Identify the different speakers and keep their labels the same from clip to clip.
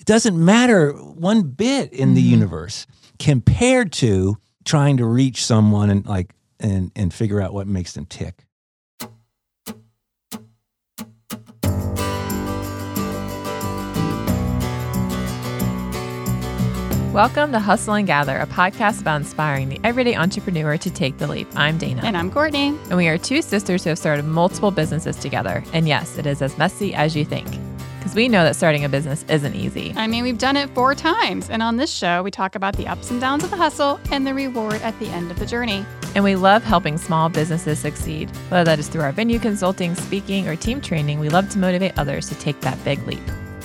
Speaker 1: it doesn't matter one bit in the mm-hmm. universe compared to trying to reach someone and like and and figure out what makes them tick.
Speaker 2: Welcome to Hustle and Gather, a podcast about inspiring the everyday entrepreneur to take the leap. I'm Dana.
Speaker 3: And I'm Courtney.
Speaker 2: And we are two sisters who have started multiple businesses together. And yes, it is as messy as you think. Because we know that starting a business isn't easy.
Speaker 3: I mean, we've done it four times. And on this show, we talk about the ups and downs of the hustle and the reward at the end of the journey.
Speaker 2: And we love helping small businesses succeed. Whether that is through our venue consulting, speaking, or team training, we love to motivate others to take that big leap.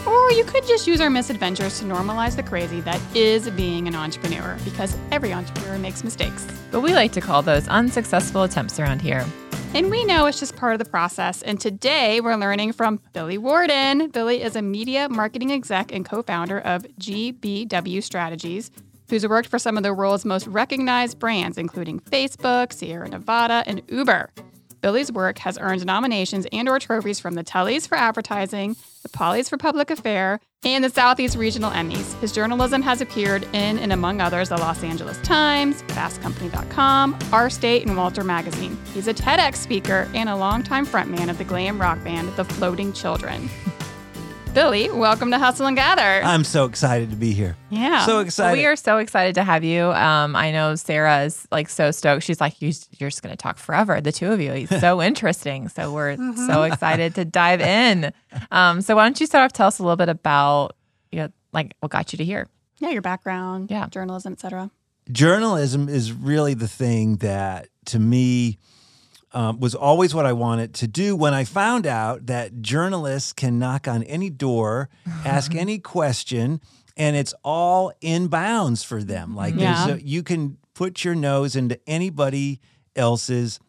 Speaker 3: Or you could just use our misadventures to normalize the crazy that is being an entrepreneur, because every entrepreneur makes mistakes.
Speaker 2: But we like to call those unsuccessful attempts around here.
Speaker 3: And we know it's just part of the process. And today we're learning from Billy Warden. Billy is a media marketing exec and co founder of GBW Strategies, who's worked for some of the world's most recognized brands, including Facebook, Sierra Nevada, and Uber. Billy's work has earned nominations and or trophies from the Tellys for advertising, the Pollys for public affair, and the Southeast Regional Emmys. His journalism has appeared in and among others the Los Angeles Times, FastCompany.com, Our State, and Walter Magazine. He's a TEDx speaker and a longtime frontman of the glam rock band The Floating Children. Billy, welcome to Hustle and Gather.
Speaker 1: I'm so excited to be here.
Speaker 3: yeah.
Speaker 1: So excited.
Speaker 2: We are so excited to have you. Um, I know Sarah is like so stoked. She's like, you, you're just going to talk forever, the two of you. It's so interesting. So we're so excited to dive in. Um, so why don't you start off? Tell us a little bit about, you know, like what got you to here.
Speaker 3: yeah, your background,
Speaker 2: Yeah.
Speaker 3: journalism, etc.
Speaker 1: journalism is really the thing that to me um, was always what I wanted to do when I found out that journalists can knock on any door, ask any question, and it's all in bounds for them. Like
Speaker 3: Yeah.
Speaker 1: there's a, you can put your nose into anybody else's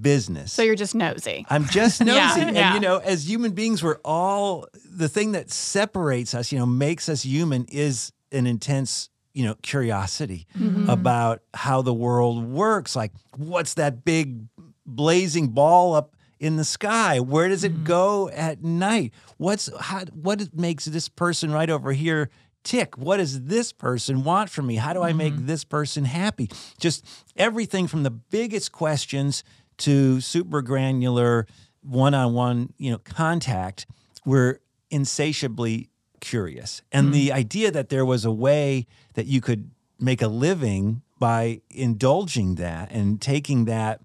Speaker 1: business.
Speaker 3: So you're just nosy.
Speaker 1: I'm just nosy.
Speaker 3: Yeah,
Speaker 1: and
Speaker 3: yeah.
Speaker 1: you know, as human beings, we're all the thing that separates us, you know, makes us human is an intense, you know, curiosity
Speaker 3: Mm-hmm.
Speaker 1: about how the world works. Like, what's that big blazing ball up in the sky? Where does it
Speaker 3: Mm-hmm.
Speaker 1: go at night? What's how, what makes this person right over here tick? What does this person want from me? How do I make
Speaker 3: Mm-hmm.
Speaker 1: this person happy? Just everything from the biggest questions to super granular one-on-one, you know, contact. We're insatiably curious. And the idea that there was a way that you could make a living by indulging that and taking that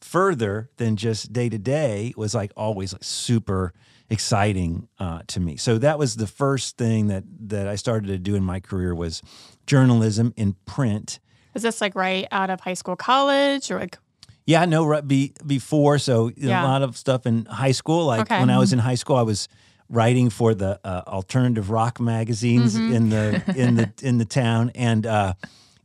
Speaker 1: further than just day to day was like always like super exciting uh, to me. So that was the first thing that that I started to do in my career was journalism in print.
Speaker 3: Is this like right out of high school, college, or like
Speaker 1: Yeah, no, right be, before. So
Speaker 3: Yeah.
Speaker 1: a lot of stuff in high school. Like
Speaker 3: Okay.
Speaker 1: when I was in high school, I was writing for the uh, alternative rock magazines
Speaker 3: Mm-hmm.
Speaker 1: in the in the in the town, and uh,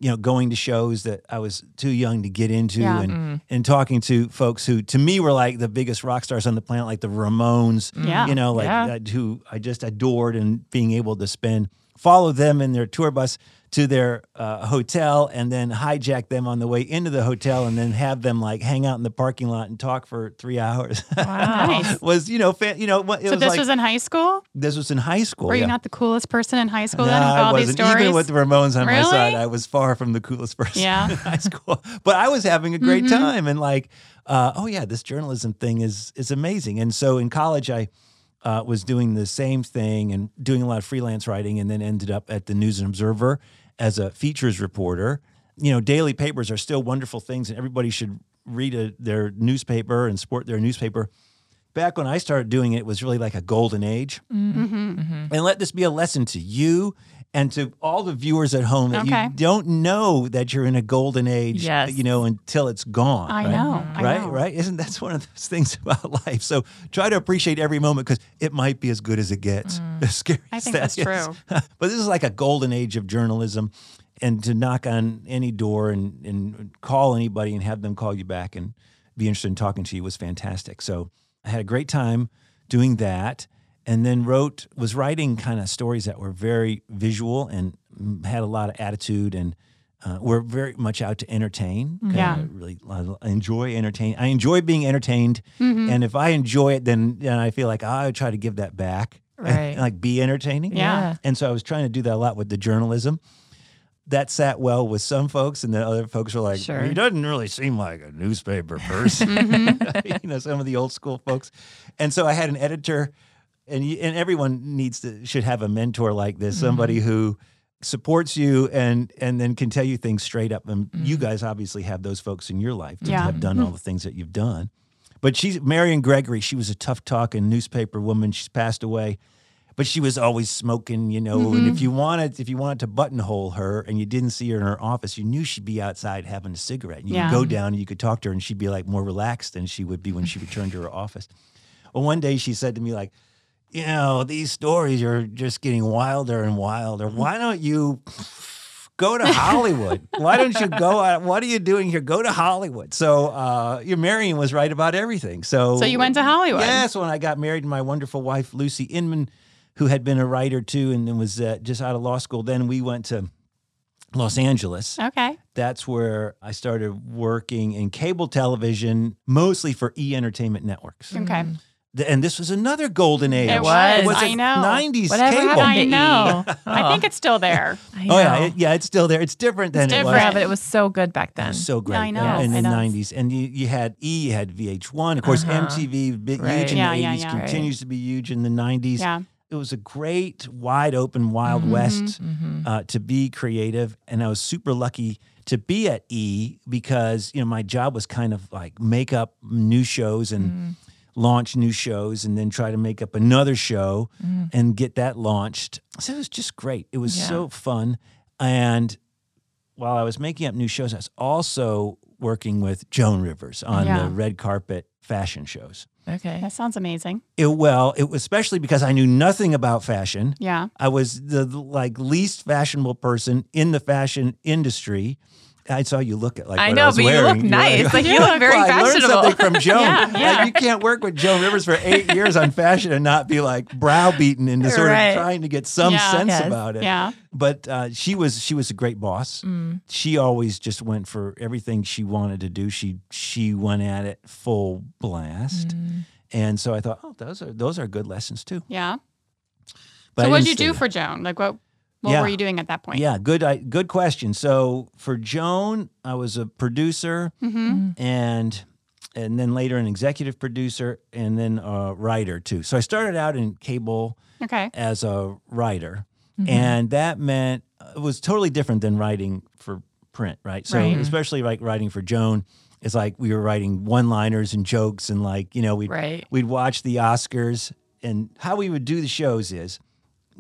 Speaker 1: you know, going to shows that I was too young to get into,
Speaker 3: Yeah.
Speaker 1: and and talking to folks who to me were like the biggest rock stars on the planet, like the Ramones.
Speaker 3: Yeah.
Speaker 1: you know, like
Speaker 2: Yeah.
Speaker 1: uh, who I just adored, and being able to spend follow them in their tour bus to their uh, hotel and then hijack them on the way into the hotel and then have them like hang out in the parking lot and talk for three hours
Speaker 2: Wow.
Speaker 3: Nice.
Speaker 1: was you know fa- you know what
Speaker 3: so this
Speaker 1: like
Speaker 3: was in high school?
Speaker 1: this was in high school
Speaker 3: Were you not the coolest person in high school
Speaker 1: no,
Speaker 3: then with
Speaker 1: I
Speaker 3: all these
Speaker 1: wasn't.
Speaker 3: stories?
Speaker 1: Even with the Ramones on my side, I was far from the coolest person
Speaker 3: Yeah.
Speaker 1: in high school. But I was having a great
Speaker 3: Mhm.
Speaker 1: time and like, uh, oh yeah, this journalism thing is is amazing. And so in college, I uh, was doing the same thing and doing a lot of freelance writing, and then ended up at the News and Observer as a features reporter. You know, daily papers are still wonderful things, and everybody should read a, their newspaper and support their newspaper. Back when I started doing it, it was really like a golden age.
Speaker 3: Mm-hmm.
Speaker 1: And let this be a lesson to you And to all the viewers at home that
Speaker 3: Okay.
Speaker 1: you don't know that you're in a golden age,
Speaker 2: Yes.
Speaker 1: you know, until it's gone.
Speaker 3: I
Speaker 1: right?
Speaker 3: know. I
Speaker 1: right,
Speaker 3: know.
Speaker 1: right. Isn't that's one of those things about life? So try to appreciate every moment because it might be as good as it gets. As scary
Speaker 3: Mm. I think
Speaker 1: that
Speaker 3: that's
Speaker 1: is.
Speaker 3: true.
Speaker 1: but this is like a golden age of journalism, and to knock on any door and and call anybody and have them call you back and be interested in talking to you was fantastic. So I had a great time doing that. And then wrote was writing kind of stories that were very visual and had a lot of attitude and uh, were very much out to entertain. Kinda
Speaker 3: Yeah.
Speaker 1: really I enjoy entertain. I enjoy being entertained,
Speaker 3: Mm-hmm.
Speaker 1: and if I enjoy it, then then I feel like I try to give that back,
Speaker 2: Right.
Speaker 1: like be entertaining.
Speaker 3: Yeah.
Speaker 1: And so I was trying to do that a lot with the journalism. That sat well with some folks, and then other folks were like,
Speaker 2: Sure.
Speaker 1: "He doesn't really seem like a newspaper person."
Speaker 3: Mm-hmm.
Speaker 1: you know, some of the old school folks. And so I had an editor, and you, and everyone needs to should have a mentor like this, somebody mm-hmm. who supports you and and then can tell you things straight up. And you mm. guys obviously have those folks in your life to
Speaker 3: Yeah.
Speaker 1: have done all mm-hmm. the things that you've done. But she's Marion Gregory. She was a tough talking newspaper woman. She's passed away, but she was always smoking, you know. And
Speaker 3: Mm-hmm.
Speaker 1: if you wanted, if you wanted to buttonhole her, and you didn't see her in her office, you knew she'd be outside having a cigarette. And you
Speaker 3: Yeah.
Speaker 1: could go down and you could talk to her, and she'd be like more relaxed than she would be when she returned to her office. Well, one day she said to me like, you know, these stories are just getting wilder and wilder. Why don't you go to Hollywood? Why don't you go? out- What are you doing here? Go to Hollywood. So, uh, your Marion was right about everything. So,
Speaker 3: So you went to Hollywood.
Speaker 1: Yes, when I got married to my wonderful wife Lucy Inman, who had been a writer too, and then was uh, just out of law school. Then we went to Los Angeles.
Speaker 3: Okay.
Speaker 1: That's where I started working in cable television, mostly for E Entertainment Networks.
Speaker 3: Okay.
Speaker 1: Th- And this was another golden age.
Speaker 3: It
Speaker 2: was.
Speaker 1: was
Speaker 3: I
Speaker 1: a
Speaker 3: know.
Speaker 1: 90s
Speaker 2: Whatever
Speaker 1: cable.
Speaker 2: happened
Speaker 3: I know. I think it's still there.
Speaker 2: I
Speaker 1: Oh yeah, it, yeah, it's still there. It's different than
Speaker 3: It's
Speaker 1: it was.
Speaker 2: Yeah, but it was so good back
Speaker 1: It
Speaker 2: then.
Speaker 1: was so great
Speaker 3: I know,
Speaker 1: in
Speaker 3: I
Speaker 1: the
Speaker 3: know.
Speaker 1: '90s, and you, you had E, you had VH1, of course,
Speaker 2: Uh-huh.
Speaker 1: MTV, big,
Speaker 2: Right.
Speaker 1: huge in
Speaker 3: Yeah,
Speaker 1: the '80s,
Speaker 3: yeah.
Speaker 1: continues to be huge in the '90s.
Speaker 3: Yeah.
Speaker 1: It was a great, wide open, Wild
Speaker 3: Mm-hmm.
Speaker 1: West
Speaker 2: Mhm.
Speaker 1: uh, to be creative, and I was super lucky to be at E because you know my job was kind of like make up new shows and
Speaker 2: Mm-hmm.
Speaker 1: Launch new shows, and then try to make up another show mm. and get that launched. So it was just great. It was
Speaker 2: Yeah.
Speaker 1: so fun, and while I was making up new shows, I was also working with Joan Rivers on
Speaker 3: Yeah.
Speaker 1: the red carpet fashion shows.
Speaker 2: Okay.
Speaker 3: That sounds amazing.
Speaker 1: It, well, it was especially because I knew nothing about fashion.
Speaker 3: Yeah.
Speaker 1: I was the like least fashionable person in the fashion industry. I saw you look at like
Speaker 2: I
Speaker 1: what
Speaker 2: know,
Speaker 1: was
Speaker 2: but you
Speaker 1: wearing.
Speaker 2: look
Speaker 1: were
Speaker 2: nice. Like, you look very
Speaker 1: well, I learned
Speaker 2: fashionable.
Speaker 1: something from Joan.
Speaker 3: Yeah, yeah.
Speaker 1: Like, you can't work with Joan Rivers for eight years on fashion and not be like browbeaten into sort
Speaker 2: Right.
Speaker 1: of trying to get some
Speaker 3: Yeah.
Speaker 1: sense
Speaker 2: Yes.
Speaker 1: about it.
Speaker 3: Yeah.
Speaker 1: But uh, she was she was a great boss.
Speaker 2: Mm.
Speaker 1: She always just went for everything she wanted to do. She she went at it full blast.
Speaker 2: Mm.
Speaker 1: And so I thought, oh, those are those are good lessons too.
Speaker 3: Yeah.
Speaker 1: But
Speaker 3: so what
Speaker 1: didn't
Speaker 3: you do
Speaker 1: there.
Speaker 3: for Joan? Like what what
Speaker 1: Yeah.
Speaker 3: were you doing at that point?
Speaker 1: Yeah, good I, good question. So for Joan, I was a producer
Speaker 3: Mm-hmm.
Speaker 1: and and then later an executive producer and then a writer too. So I started out in cable
Speaker 3: Okay.
Speaker 1: as a writer, and that meant it was totally different than writing for print, right? So
Speaker 3: Right.
Speaker 1: especially like writing for Joan, it's like we were writing one-liners and jokes, and like you know we would
Speaker 2: Right.
Speaker 1: we'd watch the Oscars, and how we would do the shows is.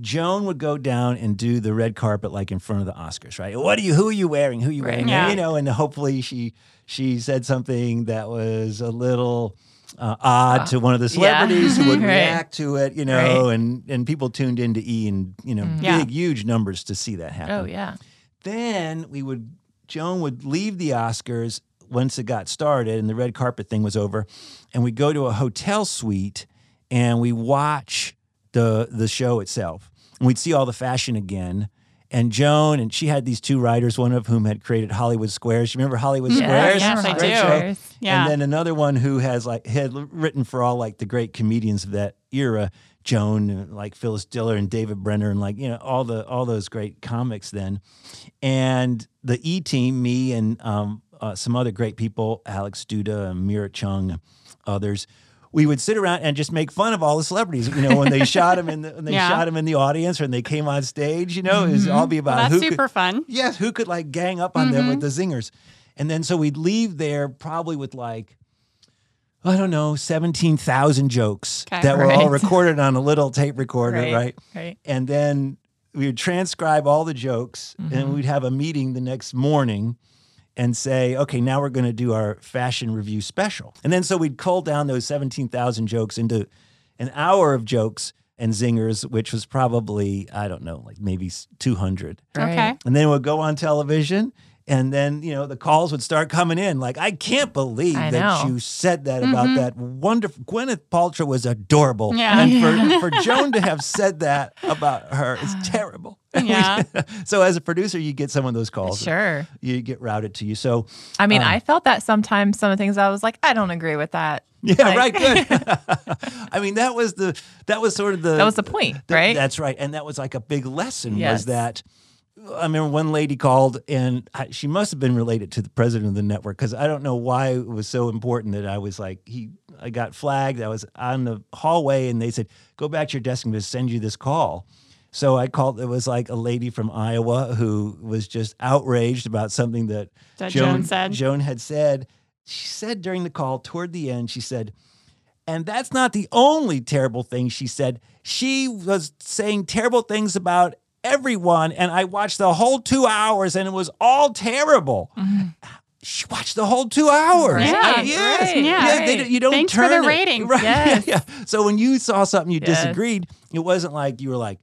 Speaker 1: Joan would go down and do the red carpet like in front of the Oscars, right? What are you? Who are you wearing? Who are you
Speaker 2: Right.
Speaker 1: wearing?
Speaker 3: Yeah.
Speaker 1: You know, and hopefully she she said something that was a little uh, odd to one of the
Speaker 2: yeah.
Speaker 1: celebrities who would
Speaker 2: Right.
Speaker 1: react to it, you know, and and people tuned into E and you know
Speaker 3: Yeah.
Speaker 1: big huge numbers to see that happen.
Speaker 2: Oh yeah.
Speaker 1: Then we would Joan would leave the Oscars once it got started and the red carpet thing was over, and we'd go to a hotel suite and we watch the the show itself. And we'd see all the fashion again. And Joan and she had these two writers, one of whom had created Hollywood Squares. You remember Hollywood
Speaker 2: Yeah,
Speaker 1: Squares?
Speaker 3: yes, I do.
Speaker 1: show.
Speaker 3: Yeah.
Speaker 1: And then another one who has like had written for all like the great comedians of that era, Joan, like Phyllis Diller and David Brenner, and like you know all the all those great comics then. And the E team, me and um, uh, some other great people, Alex Duda and Mira Chung, others. We would sit around and just make fun of all the celebrities. You know, when they shot him in the when they
Speaker 3: Yeah.
Speaker 1: shot him in the audience, or when they came on stage. You know, it was mm-hmm. all be
Speaker 3: Well,
Speaker 1: about
Speaker 3: that's
Speaker 1: who could,
Speaker 3: super fun.
Speaker 1: Yes, who could like gang up on them with the mm-hmm. zingers? And then so we'd leave there probably with like, I don't know, 17,000 jokes
Speaker 3: Okay.
Speaker 1: that were all recorded on a little tape recorder, right?
Speaker 2: Right.
Speaker 1: And then we would transcribe all the jokes and mm-hmm. we'd have a meeting the next morning and say, okay, now we're going to do our fashion review special. And then so we'd cull down those 17,000 jokes into an hour of jokes and zingers, which was probably, I don't know, like maybe 200.
Speaker 3: Okay.
Speaker 1: And then we'd go on television. And then, you know, the calls would start coming in. Like, I can't believe
Speaker 2: I
Speaker 1: that
Speaker 2: know.
Speaker 1: you said that about mm-hmm. that wonderful. Gwyneth Paltrow was adorable.
Speaker 3: Yeah.
Speaker 1: And for, for Joan to have said that about her is terrible.
Speaker 3: Yeah.
Speaker 1: so, as a producer, you get some of those calls.
Speaker 2: Sure.
Speaker 1: You get routed to you. So,
Speaker 2: I mean,
Speaker 1: Um,
Speaker 2: I felt that sometimes some of the things I was like, I don't agree with that.
Speaker 1: yeah,
Speaker 2: Like-
Speaker 1: right. Good. I mean, that was the, that was sort of the,
Speaker 2: That was the point,
Speaker 1: Th-
Speaker 2: right?
Speaker 1: That's right. And that was like a big lesson
Speaker 2: Yes.
Speaker 1: was that I remember one lady called and I, she must have been related to the president of the network because I don't know why it was so important that I was like, he, I got flagged. I was on the hallway and they said, go back to your desk and we'll send you this call. So I called, it was like a lady from Iowa who was just outraged about something that,
Speaker 3: That Joan said.
Speaker 1: Joan had said. She said during the call, toward the end, she said, and that's not the only terrible thing she said. She was saying terrible things about everyone, and I watched the whole two hours, and it was all terrible. Mm-hmm. She watched the whole two hours. I- yes.
Speaker 2: right,
Speaker 1: Yeah, they you don't
Speaker 3: Thanks for
Speaker 1: turn
Speaker 3: the
Speaker 1: it-
Speaker 3: rating.
Speaker 1: Right.
Speaker 2: Yes.
Speaker 1: Yeah, yeah. So when you saw something you
Speaker 2: Yes.
Speaker 1: disagreed, it wasn't like you were like,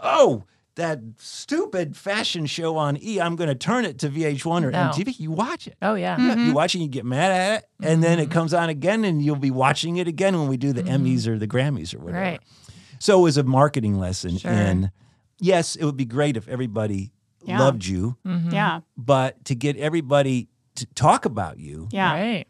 Speaker 1: oh, that stupid fashion show on E, I'm going to turn it to VH1 or
Speaker 2: No.
Speaker 1: MTV. You watch it.
Speaker 2: Oh yeah.
Speaker 1: Yeah, You watch it, you get mad at it, and then
Speaker 2: Mm-hmm.
Speaker 1: it comes on again, and you'll be watching it again when we do the Emmys or the Grammys or whatever.
Speaker 2: Right.
Speaker 1: So it was a marketing lesson.
Speaker 2: Sure.
Speaker 1: And yes, it would be great if everybody
Speaker 3: Yeah.
Speaker 1: loved you,
Speaker 2: Mm-hmm.
Speaker 3: Yeah.
Speaker 1: but to get everybody to talk about you,
Speaker 3: Yeah.
Speaker 2: Right.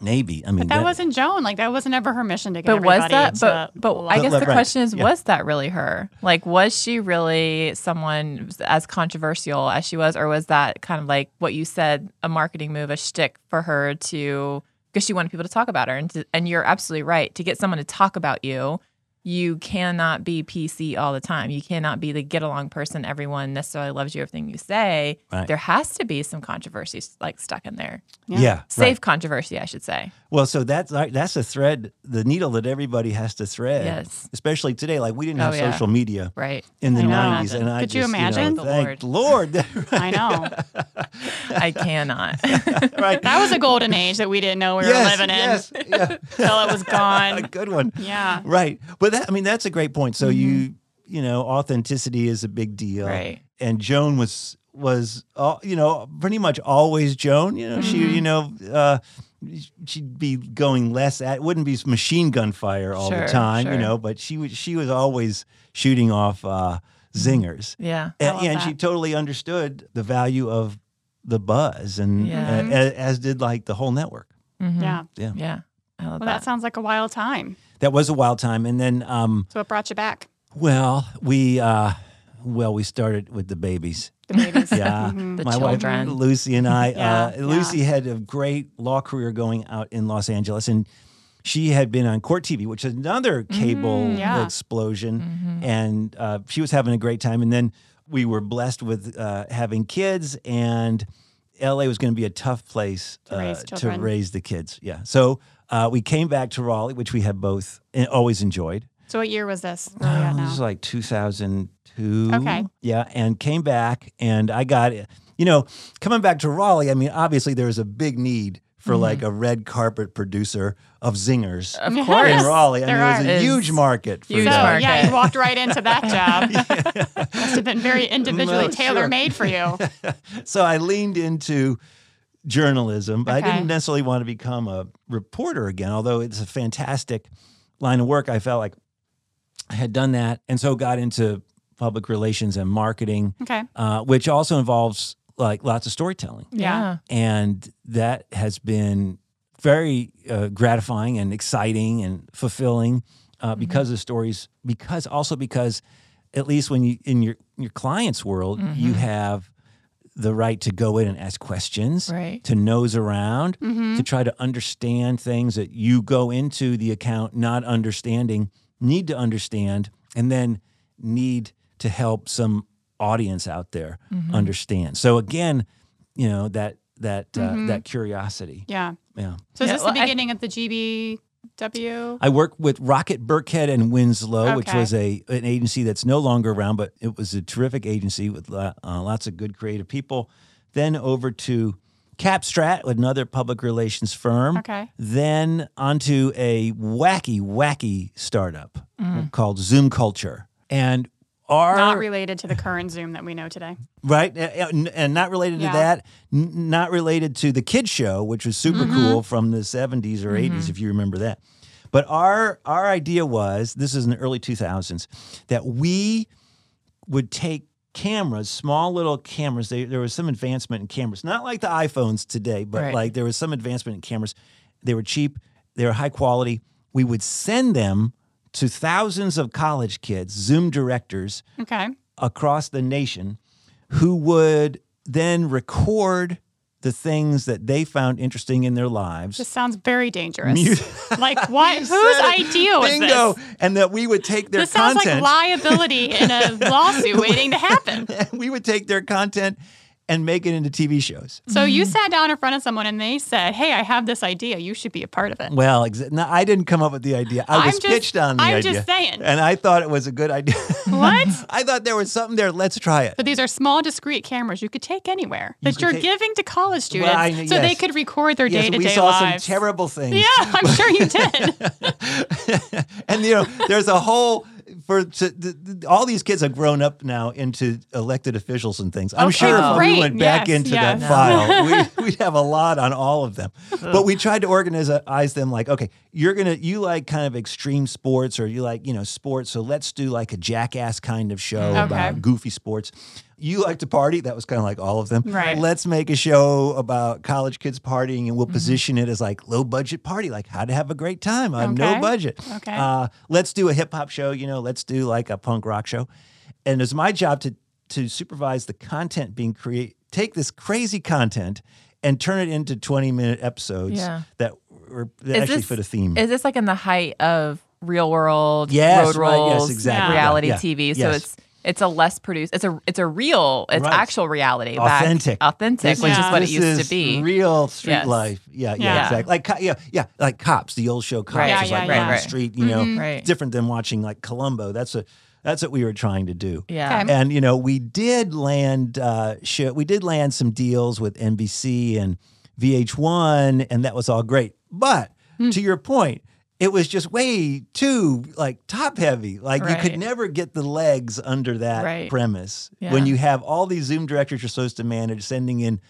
Speaker 1: Maybe. I mean,
Speaker 3: But that wasn't Joan. Like that wasn't ever her mission to get
Speaker 2: But was that?
Speaker 3: to
Speaker 2: But but I guess the
Speaker 1: right.
Speaker 2: question is,
Speaker 1: Yeah.
Speaker 2: was that really her? Like, was she really someone as controversial as she was, or was that kind of like what you said, a marketing move, a shtick for her to because she wanted people to talk about her? And to, and you're absolutely right. To get someone to talk about you, you cannot be PC all the time. You cannot be the get along person. Everyone necessarily loves you. Everything you say.
Speaker 1: Right.
Speaker 2: There has to be some controversy like stuck in there.
Speaker 1: yeah,
Speaker 2: Safe
Speaker 1: right.
Speaker 2: controversy, I should say.
Speaker 1: Well, so that's like- that's a thread, the needle that everybody has to thread.
Speaker 2: Yes.
Speaker 1: Especially today, like we didn't
Speaker 2: Oh,
Speaker 1: have
Speaker 2: yeah.
Speaker 1: social media
Speaker 2: Right.
Speaker 1: in the
Speaker 3: I
Speaker 1: '90s, and I
Speaker 3: Could you
Speaker 1: just,
Speaker 3: imagine?
Speaker 1: know,
Speaker 2: The
Speaker 1: thank Lord,
Speaker 3: I know.
Speaker 2: I cannot.
Speaker 1: right?
Speaker 3: That was a golden age that we didn't know we were
Speaker 1: yes,
Speaker 3: living in
Speaker 1: yes, yeah.
Speaker 3: until it was gone.
Speaker 1: a good one.
Speaker 3: Yeah.
Speaker 1: Right. But that, I mean, that's a great point. So you, you know, authenticity is a big deal.
Speaker 2: Right.
Speaker 1: And Joan was, was, all, you know, pretty much always Joan. You know, she, you know, uh, she'd be going less at, it wouldn't be machine gun fire all
Speaker 2: Sure,
Speaker 1: the time, you know, but she was, she was always shooting off uh, zingers.
Speaker 2: yeah.
Speaker 1: And, and she totally understood the value of the buzz and
Speaker 2: Yeah.
Speaker 1: uh, as, as did like the whole network.
Speaker 2: Mhm.
Speaker 3: Yeah.
Speaker 1: Yeah.
Speaker 2: Yeah. I love
Speaker 3: Well, that
Speaker 2: that.
Speaker 3: sounds like a wild time.
Speaker 1: That was a wild time. And then, um,
Speaker 3: So what brought you back?
Speaker 1: Well, we uh well, we started with the babies.
Speaker 3: The babies.
Speaker 1: Yeah.
Speaker 2: The
Speaker 1: My
Speaker 2: children.
Speaker 1: wife Lucy and I
Speaker 3: Yeah,
Speaker 1: uh Lucy had a great law career going out in Los Angeles and she had been on Court TV, which is another cable
Speaker 3: Mm, yeah.
Speaker 1: explosion.
Speaker 2: Mm-hmm.
Speaker 1: And uh, she was having a great time. And then we were blessed with uh, having kids, and LA was going to be a tough place
Speaker 3: To raise
Speaker 1: uh, to raise the kids. Yeah. So uh, we came back to Raleigh, which we had both uh, always enjoyed.
Speaker 3: So what year was this? Where are we at now?
Speaker 1: This is like 2002.
Speaker 3: Okay.
Speaker 1: Yeah, and came back, and I got, you know, coming back to Raleigh. I mean, obviously there was a big need for
Speaker 3: Mm-hmm.
Speaker 1: like a red carpet producer of zingers
Speaker 2: Of course.
Speaker 1: in Raleigh. I mean,
Speaker 3: there
Speaker 1: it was a
Speaker 2: are.
Speaker 1: huge market for
Speaker 2: huge
Speaker 3: so
Speaker 2: market.
Speaker 3: yeah, you walked right into that job. Must have been very individually
Speaker 1: No,
Speaker 3: tailor made for you.
Speaker 1: So I leaned into journalism, but I didn't necessarily want to become a reporter again, although it's a fantastic line of work. I felt like I had done that, and so got into public relations and marketing.
Speaker 3: Okay.
Speaker 1: uh, which also involves like lots of storytelling,
Speaker 3: Yeah.
Speaker 1: and that has been very uh, gratifying and exciting and fulfilling uh, because of stories. Because also because at least when you in your your client's world, you have the right to go in and ask questions,
Speaker 2: Right.
Speaker 1: to nose around,
Speaker 3: Mm-hmm.
Speaker 1: to try to understand things that you go into the account not understanding, need to understand, and then need to help some audience out there
Speaker 3: Mm-hmm.
Speaker 1: understand. So again, you know that that uh, that curiosity.
Speaker 3: Yeah.
Speaker 1: Yeah.
Speaker 3: So is
Speaker 2: Yeah,
Speaker 3: this
Speaker 2: well,
Speaker 3: the
Speaker 2: I-
Speaker 3: beginning of the GB W.
Speaker 1: I worked with Rockett Burkhead and Winslow, which was a an agency that's no longer around, but it was a terrific agency with uh, lots of good creative people. Then over to Capstrat, another public relations firm.
Speaker 3: Okay.
Speaker 1: Then onto a wacky, wacky startup
Speaker 3: Mm.
Speaker 1: called Zoom Culture, and our
Speaker 3: Not related to the current Zoom that we know today.
Speaker 1: right and not related
Speaker 3: Yeah.
Speaker 1: to that not related to the kid show which was super
Speaker 3: Mm-hmm.
Speaker 1: cool from the 70s or 80s if you remember that but our our idea was this is in the early 2000s that we would take cameras small little cameras they, there was some advancement in cameras not like the iphones today but
Speaker 2: Right.
Speaker 1: like there was some advancement in cameras they were cheap they were high quality we would send them to thousands of college kids zoom directors
Speaker 3: Okay.
Speaker 1: across the nation who would then record the things that they found interesting in their lives.
Speaker 3: This sounds very dangerous. Like what? Whose idea was
Speaker 1: Bingo.
Speaker 3: this?
Speaker 1: And that we would take their
Speaker 3: This sounds like liability in a lawsuit waiting to happen.
Speaker 1: we would take their content and make it into TV shows.
Speaker 3: So you sat down in front of someone and they said, "Hey, I have this idea. You should be a part of it."
Speaker 1: Well, exa- no, I didn't come up with the idea. I was
Speaker 3: I'm just-
Speaker 1: pitched on the
Speaker 3: I'm
Speaker 1: idea.
Speaker 3: just saying.
Speaker 1: And I thought it was a good idea.
Speaker 3: What?
Speaker 1: I thought there was something there. Let's try it.
Speaker 3: But these are small, discreet cameras you could take anywhere
Speaker 1: You
Speaker 3: that
Speaker 1: could
Speaker 3: you're
Speaker 1: take-
Speaker 3: giving to college students
Speaker 1: Well, I-
Speaker 3: so they could record their
Speaker 1: Yes,
Speaker 3: day to
Speaker 1: we saw
Speaker 3: lives.
Speaker 1: some terrible things.
Speaker 3: yeah, I'm sure you did.
Speaker 1: and you know, there's a whole for to, all these kids have grown up now into elected officials and things. I'm
Speaker 3: Okay,
Speaker 1: sure oh, if
Speaker 3: great.
Speaker 1: we went back
Speaker 3: Yes,
Speaker 1: into
Speaker 3: yes.
Speaker 1: that file, we, we'd have a lot on all of them. But we tried to organize uh, them like, okay, you're gonna you like kind of extreme sports or you like you know sports, so let's do like a jackass kind of show mm-hmm.
Speaker 3: Okay.
Speaker 1: about goofy sports. You like to party, that was kind of like all of them.
Speaker 3: Right.
Speaker 1: Let's make a show about college kids partying and we'll
Speaker 3: Mm-hmm.
Speaker 1: position it as like low budget party, like how to have a great time on
Speaker 3: Okay.
Speaker 1: no budget.
Speaker 3: Okay.
Speaker 1: Uh, let's do a hip hop show, you know, let's do like a punk rock show. And it's my job to to supervise the content being create take this crazy content and turn it into 20 minute episodes
Speaker 2: Yeah.
Speaker 1: that were that
Speaker 2: Is
Speaker 1: actually
Speaker 2: this-
Speaker 1: fit a theme.
Speaker 2: Is this like in the height of real world
Speaker 1: Yes,
Speaker 2: road
Speaker 1: right, yes,
Speaker 2: rolls
Speaker 1: exactly.
Speaker 2: reality
Speaker 1: Yeah,
Speaker 2: TV? So
Speaker 1: yes.
Speaker 2: it's it's a less produced. It's a it's a real. It's
Speaker 1: Right.
Speaker 2: actual reality. back-
Speaker 1: authentic.
Speaker 2: authentic,
Speaker 1: This
Speaker 2: which
Speaker 3: is-
Speaker 2: is what it used
Speaker 1: is
Speaker 2: to be.
Speaker 1: Real street
Speaker 2: Yes.
Speaker 1: life. Yeah, yeah,
Speaker 3: Yeah.
Speaker 1: exactly. Like yeah, yeah, like cops, the old show cops
Speaker 2: Right.
Speaker 3: Yeah,
Speaker 1: was
Speaker 3: yeah,
Speaker 1: like
Speaker 3: yeah.
Speaker 1: on the street, you know.
Speaker 2: Right.
Speaker 1: Different than watching like Columbo. That's a that's what we were trying to do.
Speaker 2: Yeah.
Speaker 3: Okay.
Speaker 1: And you know, we did land uh show, we did land some deals with NBC and VH1 and that was all great. But
Speaker 2: Hmm.
Speaker 1: to your point, it was just way too like top heavy. Like you could never get the legs under that
Speaker 2: Right.
Speaker 1: premise.
Speaker 2: Yeah.
Speaker 1: When you have all these Zoom directors you're supposed to manage sending in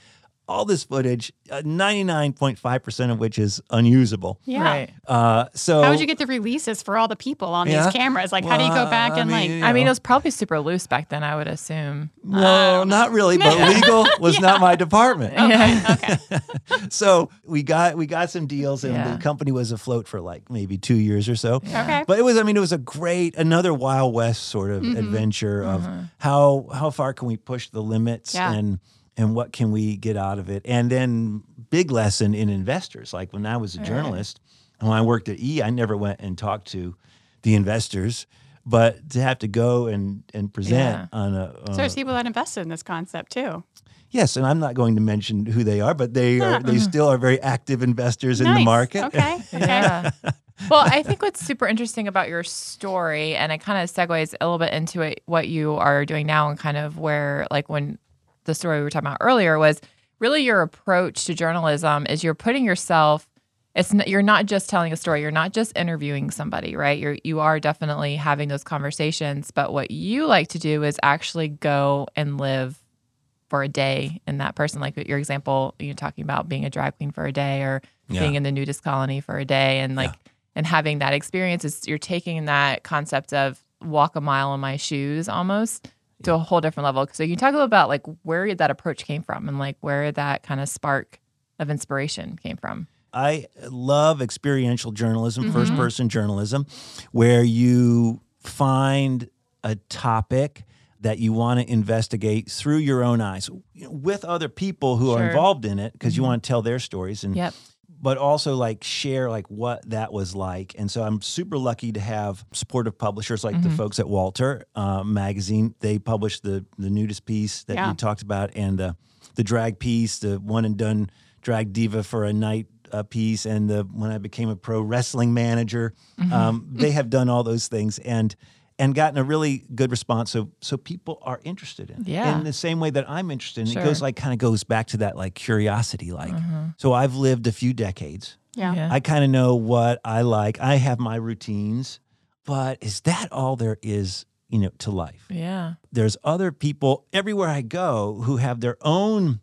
Speaker 1: all this footage, uh, 99.5% of which is unusable.
Speaker 3: Yeah.
Speaker 2: Right.
Speaker 1: Uh, so
Speaker 3: How would you get the releases for all the people on
Speaker 1: Yeah.
Speaker 3: these cameras? Like, how do you go back
Speaker 1: I
Speaker 3: and like?
Speaker 1: mean,
Speaker 2: I mean, it was probably super loose back then. I would assume.
Speaker 1: No, not really. But legal was not my department.
Speaker 2: Yeah.
Speaker 3: okay.
Speaker 1: So we got we got some deals, and
Speaker 2: Yeah.
Speaker 1: the company was afloat for like maybe two years or so.
Speaker 3: Okay.
Speaker 1: But it was, I mean, it was a great, another Wild West sort of
Speaker 3: Mm-hmm.
Speaker 1: adventure of how how far can we push the limits
Speaker 3: Yeah.
Speaker 1: and and what can we get out of it, and then big lesson in investors. Like when I was a journalist, and when I worked at E, I never went and talked to the investors, but to have to go and and present on a
Speaker 3: So
Speaker 1: uh,
Speaker 3: there's people that invested in this concept too.
Speaker 1: Yes, and I'm not going to mention who they are, but they are they still are very active investors in the market.
Speaker 3: Okay. Okay.
Speaker 2: Yeah. well, I think what's super interesting about your story, and it kind of segues a little bit into it, what you are doing now, and kind of where, like, when the story we were talking about earlier was really your approach to journalism is you're putting yourself. It's n- you're not just telling a story. You're not just interviewing somebody, right? You're you are definitely having those conversations. But what you like to do is actually go and live for a day in that person. Like your example, you're talking about being a drag queen for a day or
Speaker 1: Yeah.
Speaker 2: being in the nudist colony for a day and like and having that experience is you're taking that concept of walk a mile in my shoes almost to a whole different level. So you can talk a little about like where that approach came from and like where that kind of spark of inspiration came from.
Speaker 1: I love experiential journalism,
Speaker 2: Mm-hmm.
Speaker 1: first person journalism, where you find a topic that you want to investigate through your own eyes with other people who are involved in it because you want to tell their stories and
Speaker 2: Yep.
Speaker 1: But also like share like what that was like. And so i'm super lucky to have supportive publishers like the folks at walter uh, magazine. They published the the nudist piece that
Speaker 3: Yeah.
Speaker 1: you talked about and the the drag piece the one and done drag diva for a night uh, piece and the when I became a pro wrestling manager. Um, they have done all those things. And and gotten a really good response. So so people are interested in
Speaker 2: Yeah.
Speaker 1: in the same way that I'm interested. in. It goes like kind of goes back to that like curiosity. Like so I've lived a few decades.
Speaker 3: Yeah.
Speaker 2: Yeah.
Speaker 1: I kind of know what I like. I have my routines, but is that all there is? You know, to life
Speaker 2: Yeah.
Speaker 1: there's other people everywhere I go who have their own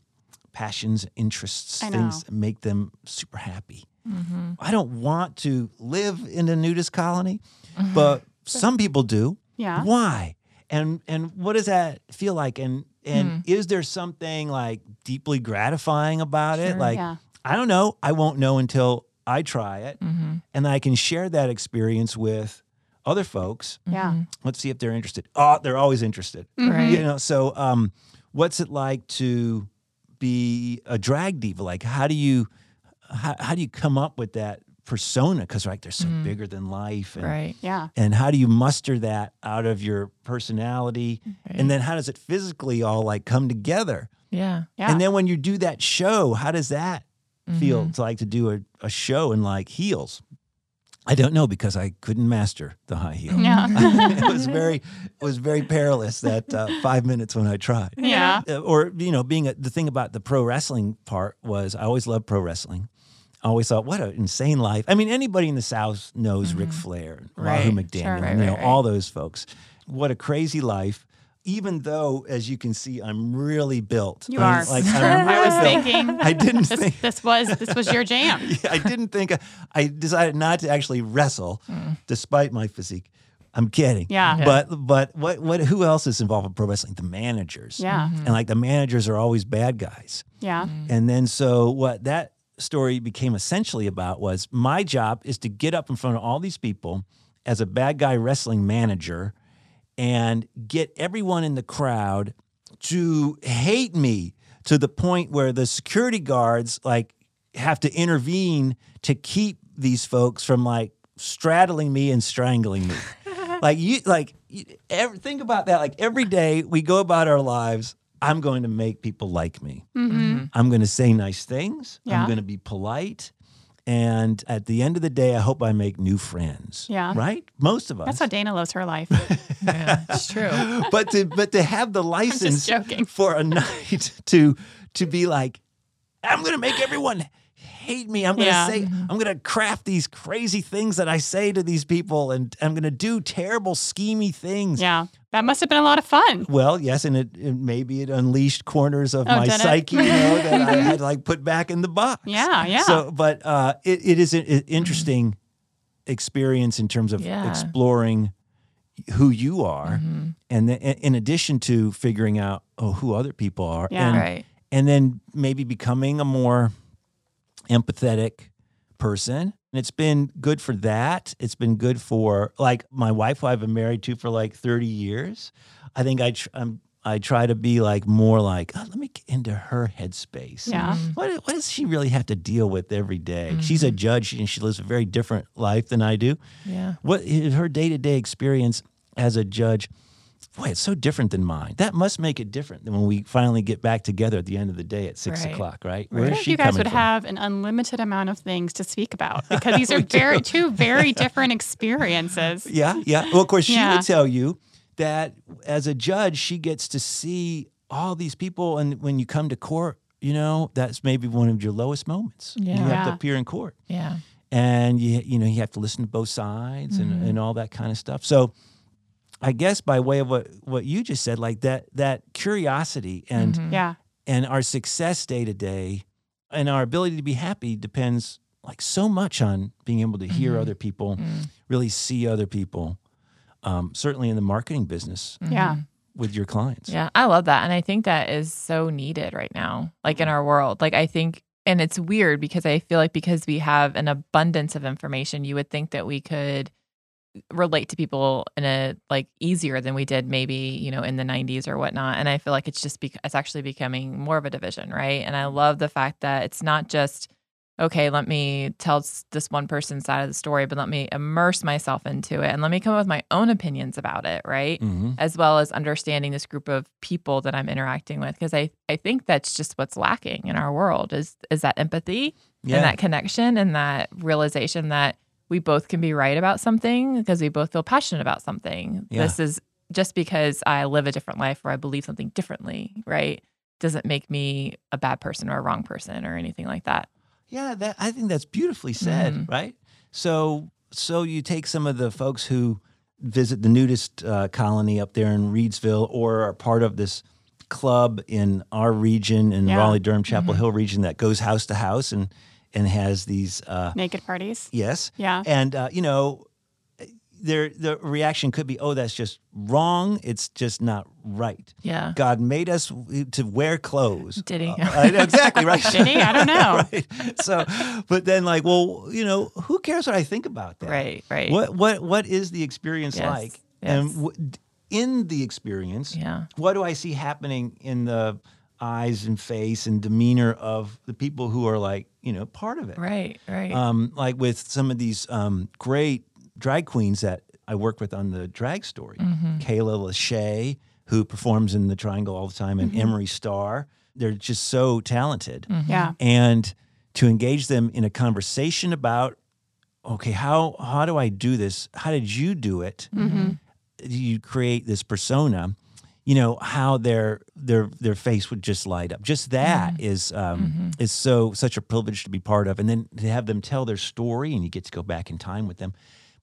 Speaker 1: passions, interests,
Speaker 3: I
Speaker 1: things
Speaker 3: know.
Speaker 1: that make them super happy.
Speaker 2: Mm-hmm.
Speaker 1: I don't want to live in a nudist colony, but some people do.
Speaker 3: Yeah.
Speaker 1: Why? And and what does that feel like? And and
Speaker 2: Hmm.
Speaker 1: is there something like deeply gratifying about it? Like
Speaker 3: Yeah.
Speaker 1: I don't know. I won't know until I try it,
Speaker 2: Mm-hmm.
Speaker 1: and I can share that experience with other folks.
Speaker 3: Yeah.
Speaker 1: Let's see if they're interested. Oh, they're always interested
Speaker 2: Right.
Speaker 1: you know so um what's it like to be a drag diva like how do you how, how do you come up with that persona because like they're so
Speaker 2: Mhm.
Speaker 1: bigger than life and,
Speaker 2: Right.
Speaker 3: Yeah.
Speaker 1: and how do you muster that out of your personality
Speaker 2: Right.
Speaker 1: and then how does it physically all like come together
Speaker 2: yeah.
Speaker 3: Yeah.
Speaker 1: and then when you do that show how does that feel
Speaker 2: Mhm.
Speaker 1: to like to do a, a show in like heels i don't know because i couldn't master the high heel
Speaker 3: Yeah.
Speaker 1: it was very it was very perilous that uh, five minutes when I tried.
Speaker 3: Yeah.
Speaker 1: Uh, or you know, being a, the thing about the pro wrestling part was I always loved pro wrestling. I always thought, what an insane life. I mean, anybody in the South knows Ric mm-hmm. Flair,
Speaker 2: Mm-hmm. Right.
Speaker 1: Wahoo
Speaker 2: Sure.
Speaker 1: McDaniel,
Speaker 2: Right,
Speaker 1: you know,
Speaker 2: right, right.
Speaker 1: all those folks. What a crazy life. Even though, as you can see, I'm really built.
Speaker 3: You
Speaker 1: I'm-
Speaker 3: are.
Speaker 1: Like I'm
Speaker 3: I
Speaker 1: really
Speaker 3: was
Speaker 1: built.
Speaker 3: thinking
Speaker 1: I didn't
Speaker 3: this,
Speaker 1: think.
Speaker 3: this was this was your jam.
Speaker 1: Yeah, I didn't think uh, I decided not to actually wrestle, hmm. despite my physique. I'm kidding.
Speaker 3: Yeah.
Speaker 2: Yeah.
Speaker 1: But but what what who else is involved in pro wrestling? The managers.
Speaker 3: Yeah. Mm-hmm.
Speaker 1: And like the managers are always bad guys.
Speaker 3: Yeah. Mm-hmm.
Speaker 1: And then so what that story became essentially about was my job is to get up in front of all these people as a bad guy wrestling manager and get everyone in the crowd to hate me to the point where the security guards like have to intervene to keep these folks from like straddling me and strangling me. like you like you, ever, think about that like every day we go about our lives I'm going to make people like me.
Speaker 3: Mm-hmm.
Speaker 1: I'm going to say nice things.
Speaker 3: Yeah.
Speaker 1: I'm going to be polite. And at the end of the day, I hope I make new friends.
Speaker 3: Yeah.
Speaker 1: Right? Most of us.
Speaker 3: That's how Dana loves her life.
Speaker 2: Yeah. It's true.
Speaker 1: but to but to have the license for a night to to be like, I'm gonna make everyone hate me. I'm gonna
Speaker 3: Yeah.
Speaker 1: say I'm gonna craft these crazy things that I say to these people, and I'm gonna do terrible schemy things.
Speaker 3: yeah. That must have been a lot of fun.
Speaker 1: Well, yes, and it, it maybe it unleashed corners of
Speaker 3: Oh,
Speaker 1: my psyche, you know, that I had like put back in the box.
Speaker 3: Yeah, yeah.
Speaker 1: So, but uh, it, it is an interesting experience in terms of
Speaker 2: Yeah.
Speaker 1: exploring who you are,
Speaker 2: Mm-hmm.
Speaker 1: and then in addition to figuring out oh who other people are,
Speaker 3: Yeah.
Speaker 1: and
Speaker 2: Right.
Speaker 1: and then maybe becoming a more empathetic person. And it's been good for that. It's been good for like my wife, who I've been married to for like 30 years. I think I tr- I'm, I try to be like more like, oh, let me get into her headspace.
Speaker 3: Yeah. Mm-hmm.
Speaker 1: What, what does she really have to deal with every day? Mm-hmm. She's a judge and she lives a very different life than I do.
Speaker 2: Yeah.
Speaker 1: What is her day to day experience as a judge? Boy, it's so different than mine. That must make it different than when we finally get back together at the end of the day at six
Speaker 2: Right.
Speaker 1: o'clock, right? Where
Speaker 3: if
Speaker 1: she
Speaker 3: you guys would
Speaker 1: from?
Speaker 3: have an unlimited amount of things to speak about because these are very two very different experiences.
Speaker 1: Yeah, yeah. Well, of course, she
Speaker 3: Yeah.
Speaker 1: would tell you that as a judge, she gets to see all these people, and when you come to court, you know that's maybe one of your lowest moments.
Speaker 2: Yeah.
Speaker 1: You have to appear in court,
Speaker 2: Yeah.
Speaker 1: and you you know you have to listen to both sides and,
Speaker 2: Mm-hmm.
Speaker 1: and all that kind of stuff. So, I guess by way of what what you just said, like that that curiosity and
Speaker 2: Mhm.
Speaker 3: Yeah.
Speaker 1: and our success day to day, and our ability to be happy depends like so much on being able to hear
Speaker 2: Mhm.
Speaker 1: other people,
Speaker 2: Mm.
Speaker 1: really see other people. Um, certainly in the marketing business
Speaker 3: Yeah.
Speaker 1: with your clients.
Speaker 2: Yeah, I love that. And I think that is so needed right now, like in our world. Like, I think, and it's weird because I feel like because we have an abundance of information, you would think that we could relate to people in a like easier than we did maybe you know in the 90s or whatnot and i feel like it's just bec- it's actually becoming more of a division right and i love the fact that it's not just okay, let me tell this one person's side of the story, but let me immerse myself into it and let me come up with my own opinions about it, right?
Speaker 1: hmm
Speaker 2: As well as understanding this group of people that I'm interacting with. Because I, I think that's just what's lacking in our world is is that empathy
Speaker 1: Yeah.
Speaker 2: and that connection and that realization that we both can be right about something because we both feel passionate about something.
Speaker 1: Yeah.
Speaker 2: This is just because I live a different life or I believe something differently, right? Doesn't make me a bad person or a wrong person or anything like that.
Speaker 1: Yeah, that I think that's beautifully said,
Speaker 2: Mhm.
Speaker 1: right? So, so you take some of the folks who visit the nudist uh, colony up there in Reidsville, or are part of this club in our region in
Speaker 3: Yeah.
Speaker 1: Raleigh, Durham, Chapel Hill region that goes house to house and and has these uh,
Speaker 3: Naked parties.
Speaker 1: yes,
Speaker 3: Yeah.
Speaker 1: and uh, you know. Their the reaction could be, oh, that's just wrong. It's just not right.
Speaker 2: Yeah.
Speaker 1: God made us to wear clothes.
Speaker 2: Did he?
Speaker 1: Uh, exactly right.
Speaker 3: Did he? I don't know.
Speaker 1: right. So, but then like, well, you know, who cares what I think about that?
Speaker 2: Right, right.
Speaker 1: What what what is the experience
Speaker 2: Yes,
Speaker 1: like?
Speaker 2: yes.
Speaker 1: And w- in the experience,
Speaker 2: Yeah.
Speaker 1: what do I see happening in the eyes and face and demeanor of the people who are like, you know, part of it?
Speaker 2: Right, right.
Speaker 1: Um, like with some of these um, great drag queens that I work with on the drag story,
Speaker 2: Mm-hmm.
Speaker 1: Kayla Lachey, who performs in the Triangle all the time,
Speaker 2: Mm-hmm.
Speaker 1: and Emery Starr. They're just so talented,
Speaker 3: Yeah.
Speaker 1: and to engage them in a conversation about, okay, how how do I do this? How did you do it?
Speaker 3: Mm-hmm.
Speaker 1: You create this persona. You know how their their their face would just light up. Just that is um, is so such a privilege to be part of, and then to have them tell their story, and you get to go back in time with them.